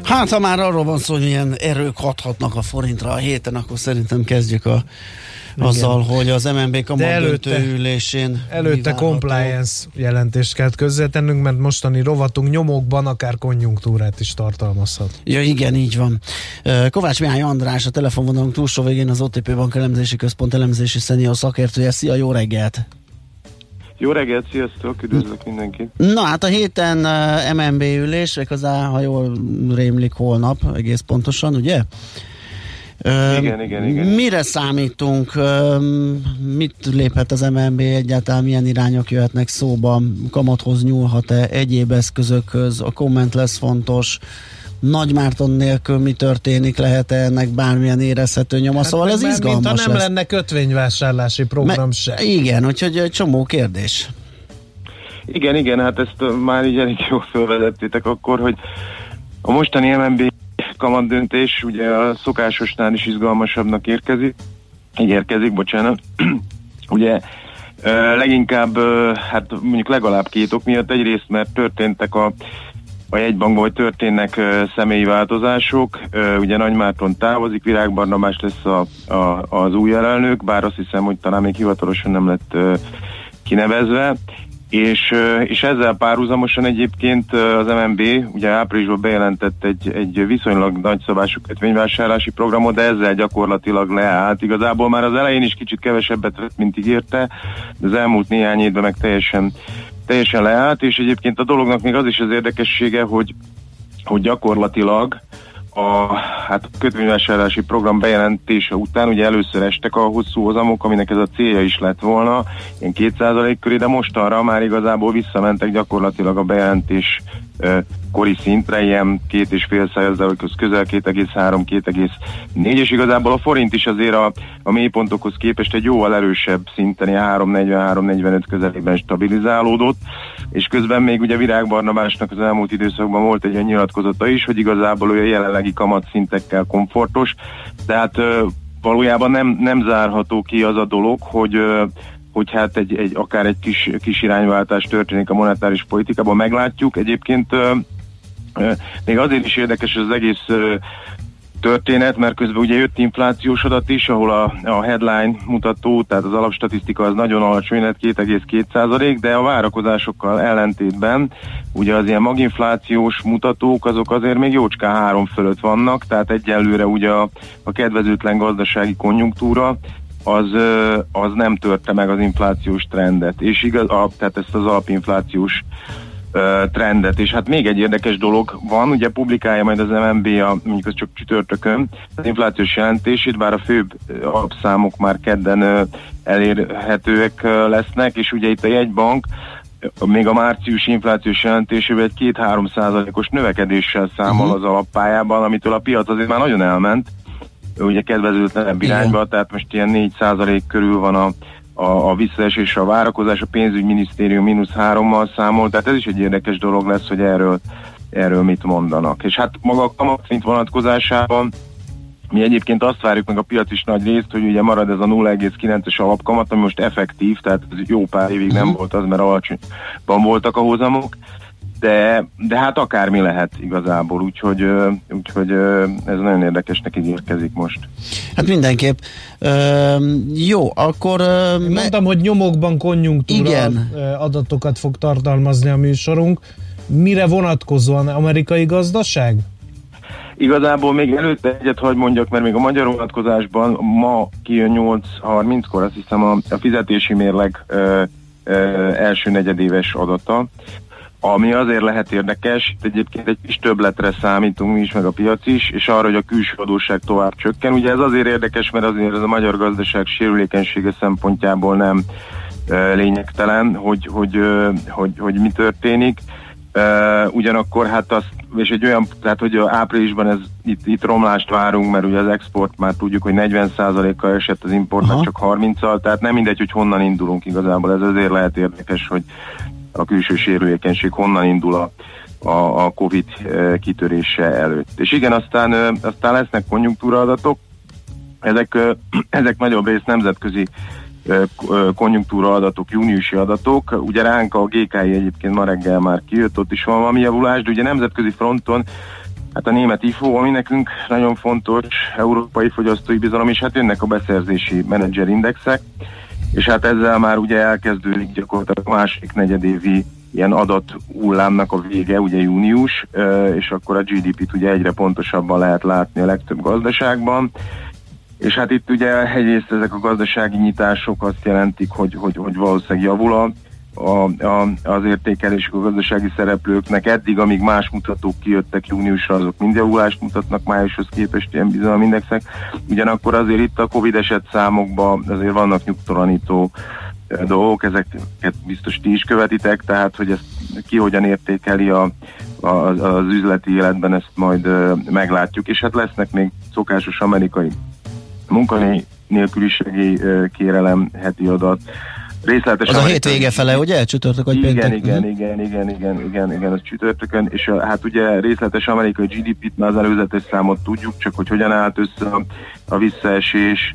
Hát, ha már arról van szó, hogy milyen erők hathatnak a forintra a héten, akkor szerintem kezdjük a, azzal, hogy az MNB kamadöntő ülésén Előtte compliance jelentést kell közzétennünk, mert mostani rovatunk nyomokban akár konjunktúrát is tartalmazhat. Ja, igen, így van. Kovács Mihály András, a telefonvonalunk túlsó végén az OTP Bank elemzési központ elemzési szenior szakértője. Szia, jó reggelt! Jó reggelt, sziasztok, üdvözlök mindenkit. Na hát a héten MNB ülés, méghozzá, ha jól rémlik, holnap, egész pontosan, ugye? Igen, igen, igen. Mire számítunk? Mit léphet az MNB egyáltalán? Milyen irányok jöhetnek szóba? Kamathoz nyúlhat-e? Egyéb eszközökhöz? A komment lesz fontos. Nagy Márton nélkül mi történik? Lehet-e ennek bármilyen érezhető nyoma? szóval ez Hát Mert izgalmas Mintha nem lesz. lenne kötvényvásárlási program Me- se. Igen, úgyhogy egy csomó kérdés. Igen, igen, hát ezt már így elég jól felvezettétek akkor, hogy a mostani MNB kamat ugye a szokásosnál is izgalmasabbnak érkezik, érkezik, bocsánat. ugye leginkább, hát mondjuk legalább két ok miatt, egyrészt mert történtek a a jegybankban, hogy történnek személyi változások. Ugye Nagy Márton távozik, Virág Barnabás lesz a, a, az új elnök, bár azt hiszem, hogy talán még hivatalosan nem lett kinevezve. És, és ezzel párhuzamosan egyébként az MNB ugye áprilisban bejelentett egy, egy viszonylag nagyszabású kötvényvásárlási programot, de ezzel gyakorlatilag leállt. Igazából már az elején is kicsit kevesebbet vett, mint ígérte, de az elmúlt néhány évben meg teljesen teljesen leállt, és egyébként a dolognak még az is az érdekessége, hogy, hogy gyakorlatilag a hát, a kötvényvásárlási program bejelentése után ugye először estek a hosszú hozamok, aminek ez a célja is lett volna, ilyen 2% köré, de most arra már igazából visszamentek gyakorlatilag a bejelentés kori szintre, ilyen két és fél százalékhoz közel 2,3-2,4, és igazából a forint is azért a, a mélypontokhoz képest egy jóval erősebb szinten, ilyen 3,43-45 közelében stabilizálódott, és közben még ugye Virág Barnabásnak az elmúlt időszakban volt egy olyan nyilatkozata is, hogy igazából ő a jelenlegi kamatszintekkel komfortos, tehát valójában nem, nem zárható ki az a dolog, hogy hogy hát egy, egy, akár egy kis, kis irányváltás történik a monetáris politikában, meglátjuk. Egyébként még azért is érdekes az egész történet, mert közben ugye jött inflációs adat is, ahol a, a headline mutató, tehát az alapstatisztika az nagyon alacsony lett 2,2 de a várakozásokkal ellentétben ugye az ilyen maginflációs mutatók azok azért még jócskán három fölött vannak, tehát egyelőre ugye a, a kedvezőtlen gazdasági konjunktúra az, az nem törte meg az inflációs trendet, és igaz, a, tehát ezt az alapinflációs trendet. És hát még egy érdekes dolog van, ugye publikálja majd az MNB a, mondjuk az csak csütörtökön, az inflációs jelentését, bár a főbb alapszámok már kedden elérhetőek lesznek, és ugye itt a jegybank még a március inflációs jelentésében egy 2-3 százalékos növekedéssel számol Mhm. az alappályában, amitől a piac azért már nagyon elment, ugye kedvezőtlenebb irányba, tehát most ilyen 4% körül van a, a, a visszaesés, a várakozás, a pénzügyminisztérium mínusz hárommal számol, tehát ez is egy érdekes dolog lesz, hogy erről, erről mit mondanak. És hát maga a kamatszint vonatkozásában mi egyébként azt várjuk meg a piac is nagy részt, hogy ugye marad ez a 0,9-es alapkamat, ami most effektív, tehát jó pár évig nem volt az, mert alacsonyban voltak a hozamok, de, de hát akármi lehet igazából, úgyhogy, úgyhogy ez nagyon érdekesnek ígérkezik most. Hát mindenképp. Ö, jó, akkor... Ö, me- Mondtam, hogy nyomokban konjunktúra Igen. adatokat fog tartalmazni a műsorunk. Mire vonatkozóan amerikai gazdaság? Igazából még előtte egyet hagy mondjak, mert még a magyar vonatkozásban ma kijön 8.30-kor, azt hiszem a, a fizetési mérleg ö, ö, első negyedéves adata, ami azért lehet érdekes, itt egyébként egy kis többletre számítunk mi is, meg a piac is, és arra, hogy a külső adósság tovább csökken. Ugye ez azért érdekes, mert azért ez a magyar gazdaság sérülékenysége szempontjából nem ö, lényegtelen, hogy, hogy, ö, hogy, hogy mi történik. Uh, ugyanakkor hát azt, és egy olyan, tehát hogy áprilisban ez, itt, itt romlást várunk, mert ugye az export már tudjuk, hogy 40%-kal esett, az import meg csak 30-al, tehát nem mindegy, hogy honnan indulunk igazából, ez azért lehet érdekes, hogy a külső sérülékenység honnan indul a, a, a Covid eh, kitörése előtt. És igen, aztán, eh, aztán lesznek konjunktúraadatok, ezek, ö, ezek nagyobb rész nemzetközi konjunktúra adatok, júniusi adatok. Ugye ránk a GKI egyébként ma reggel már kijött, ott is van valami javulás, de ugye nemzetközi fronton Hát a német IFO, ami nekünk nagyon fontos, európai fogyasztói bizalom, és hát jönnek a beszerzési menedzserindexek, és hát ezzel már ugye elkezdődik gyakorlatilag a második negyedévi ilyen adat hullámnak a vége, ugye június, és akkor a GDP-t ugye egyre pontosabban lehet látni a legtöbb gazdaságban. És hát itt ugye egyrészt ezek a gazdasági nyitások azt jelentik, hogy, hogy, hogy valószínűleg javul a, a, a, az értékelésük a gazdasági szereplőknek. Eddig, amíg más mutatók kijöttek júniusra, azok mind javulást mutatnak májushoz képest ilyen bizalomindexek. Ugyanakkor azért itt a Covid eset számokban azért vannak nyugtalanító eh, dolgok, ezeket biztos ti is követitek, tehát hogy ezt ki hogyan értékeli a, a, az üzleti életben, ezt majd ö, meglátjuk, és hát lesznek még szokásos amerikai munkanélküliségi ö, kérelem heti adat, részletes Az a amerikai- hét vége fele, ugye? Csütörtök vagy igen, péntek? igen, Mhm. igen, igen, igen, igen, igen, az csütörtökön, és a, hát ugye részletes amerikai GDP-t már az előzetes számot tudjuk, csak hogy hogyan állt össze a, a visszaesés,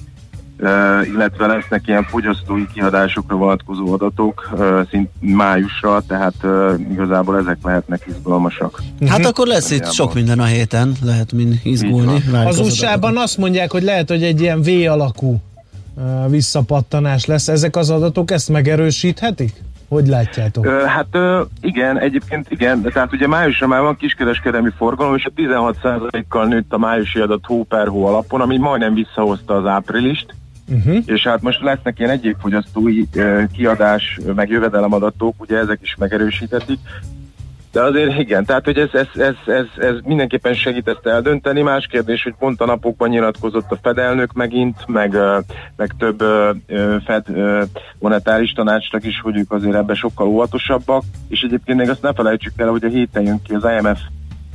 Uh, illetve lesznek ilyen fogyasztói kiadásokra vonatkozó adatok uh, szint májusra, tehát uh, igazából ezek lehetnek izgalmasak. Hát akkor lesz itt sok minden a héten, lehet mind izgulni. Várjuk Az USA-ban azt mondják, hogy lehet, hogy egy ilyen V alakú visszapattanás lesz. Ezek az adatok ezt megerősíthetik? Hogy látjátok? Ö, Hát ö, igen, egyébként igen, de tehát ugye májusra már van kiskereskedelmi forgalom, és a 16%-kal nőtt a májusi adat hó per hó alapon, ami majdnem visszahozta az áprilist, Uh-huh. és hát most lesznek ilyen egyéb fogyasztói kiadás, meg jövedelemadatok, ugye ezek is megerősítetik. De azért igen, tehát hogy ez, ez, ez, ez, ez mindenképpen segít ezt eldönteni. Más kérdés, hogy pont a napokban nyilatkozott a fedelnök megint, meg, meg több Fed monetáris tanácsnak is, hogy ők azért ebben sokkal óvatosabbak. És egyébként még azt ne felejtsük el, hogy a héten jön ki az IMF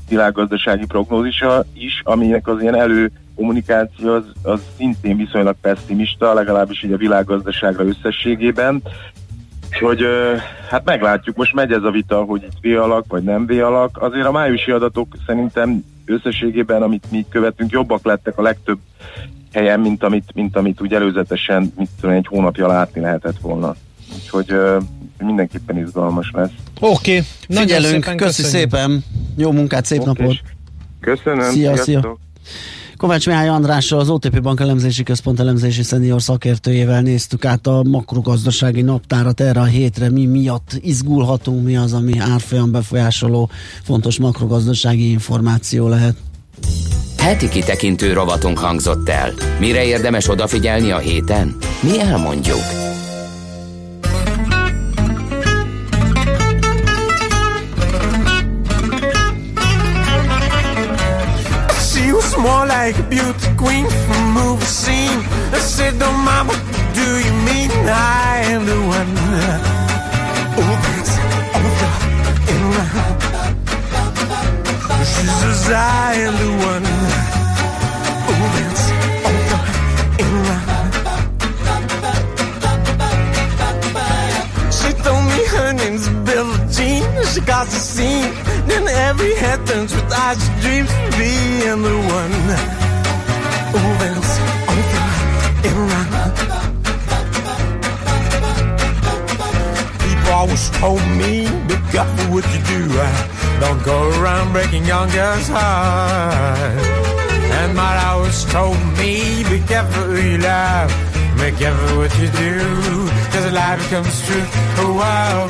világgazdasági prognózisa is, aminek az ilyen elő kommunikáció az, az szintén viszonylag pessimista, legalábbis így a világgazdaságra összességében. Úgyhogy hát meglátjuk, most megy ez a vita, hogy itt V alak vagy nem V alak. Azért a májusi adatok szerintem összességében, amit mi követünk, jobbak lettek a legtöbb helyen, mint amit, mint amit úgy előzetesen, mit tudom, egy hónapja látni lehetett volna. Úgyhogy mindenképpen izgalmas lesz. Oké, okay. nagyon Figyelünk, szépen köszi köszönjük. szépen, jó munkát, szép Oké. napot! Köszönöm, Szia, sziasztok! szia. Kovács Mihály Andrással, az OTP Bank elemzési központ elemzési szenior szakértőjével néztük át a makrogazdasági naptárat erre a hétre, mi miatt izgulhatunk, mi az, ami árfolyam befolyásoló fontos makrogazdasági információ lehet. Heti kitekintő rovatunk hangzott el. Mire érdemes odafigyelni a héten? Mi elmondjuk. Like a beauty queen from movie scene. I said, "No, mama, do you mean I am the one who that's over and around?" She says, "I am the one She got the scene. Then every head turns with eyes dreams of being the one bends over and. People always told me, be careful what you do. Don't go around breaking young girls' hearts. And my always told me, be careful who you love. Be careful what you do, cause life becomes true. Oh wow,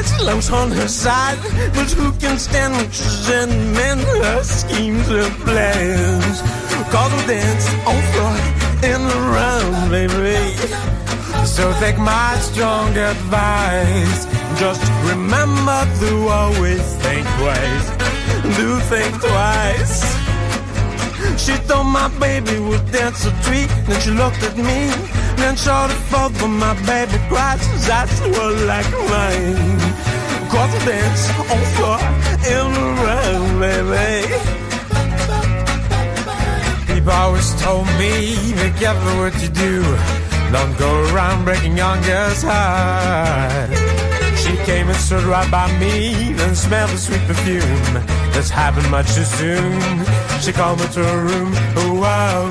40 nights, love's on her side. But who can stand when she's in men, her schemes, and plans? Cause we dance on floor and around, baby. So take my strong advice. Just remember to always think twice. Do think twice. She thought my baby would dance a treat. Then she looked at me. Then saw the fault when my baby cries. His eyes were like mine. The dance on floor in the room, baby. People always told me, be careful what you do. Don't go around breaking young girls' heart. She came and stood right by me, then smelled the sweet perfume. This happened much too soon. She called me to her room. Oh wow,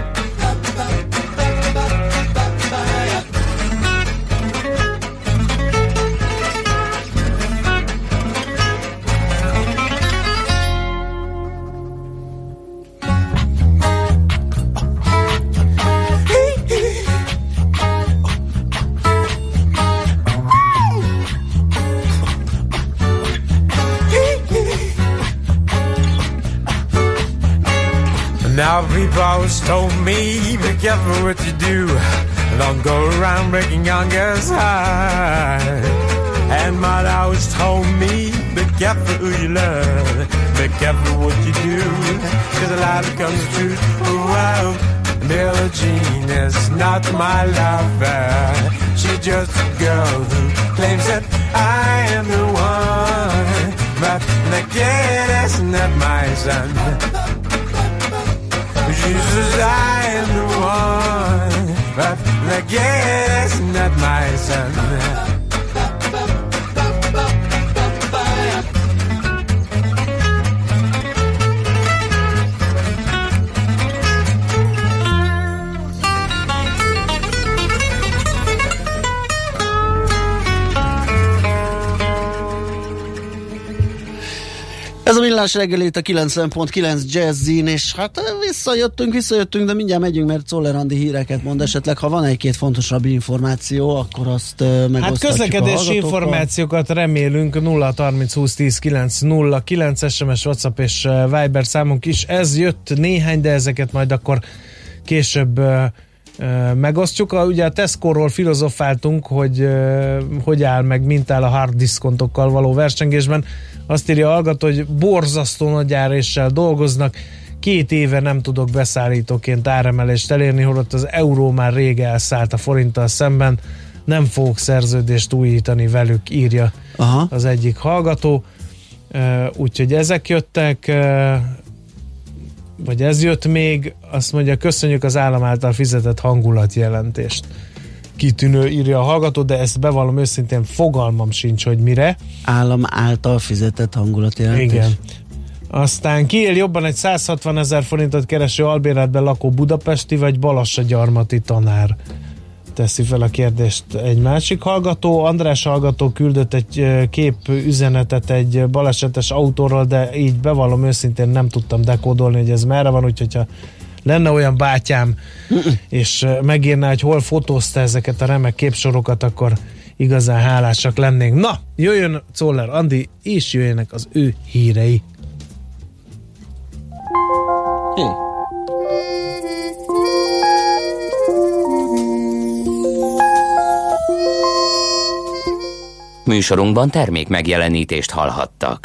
Now people always told me, be careful what you do. Don't go around breaking young girls' heart. And mother always told me, be careful who you love. Be careful what you do. Cause a lie becomes the truth. Wow. Billie Jean is not my lover. She's just a girl who claims that I am the one. But kid is not my son. Says I am the one, but the kid not my son. Ez a millás reggel itt a 90.9 Jazzin, és hát eh, visszajöttünk, visszajöttünk, de mindjárt megyünk, mert Czoller Andi híreket mond. Esetleg, ha van egy-két fontosabb információ, akkor azt eh, megosztatjuk Hát közlekedési információkat remélünk 0 30 20 10 9 0 9 SMS, WhatsApp és eh, Viber számunk is. Ez jött néhány, de ezeket majd akkor később megosztjuk. A, ugye a Tesco-ról filozofáltunk, hogy hogy áll meg, mint áll a hard diszkontokkal való versengésben. Azt írja a hallgató, hogy borzasztó nagy áréssel dolgoznak, két éve nem tudok beszállítóként áremelést elérni, holott az euró már rég elszállt a forinttal szemben, nem fogok szerződést újítani velük, írja Aha. az egyik hallgató. Úgyhogy ezek jöttek, vagy ez jött még, azt mondja, köszönjük az állam által fizetett hangulatjelentést. Kitűnő írja a hallgató, de ezt bevallom őszintén, fogalmam sincs, hogy mire. Állam által fizetett hangulatjelentés. Igen. Aztán kiél jobban egy 160 ezer forintot kereső albérletben lakó budapesti vagy balassa gyarmati tanár? Teszi fel a kérdést egy másik hallgató. András hallgató küldött egy kép üzenetet egy balesetes autóról, de így bevallom őszintén nem tudtam dekódolni, hogy ez merre van, úgyhogy ha lenne olyan bátyám, és megírná, hogy hol fotózta ezeket a remek képsorokat, akkor igazán hálásak lennénk. Na, jöjjön Czoller Andi, és jöjjenek az ő hírei. Hé. Műsorunkban termék megjelenítést hallhattak.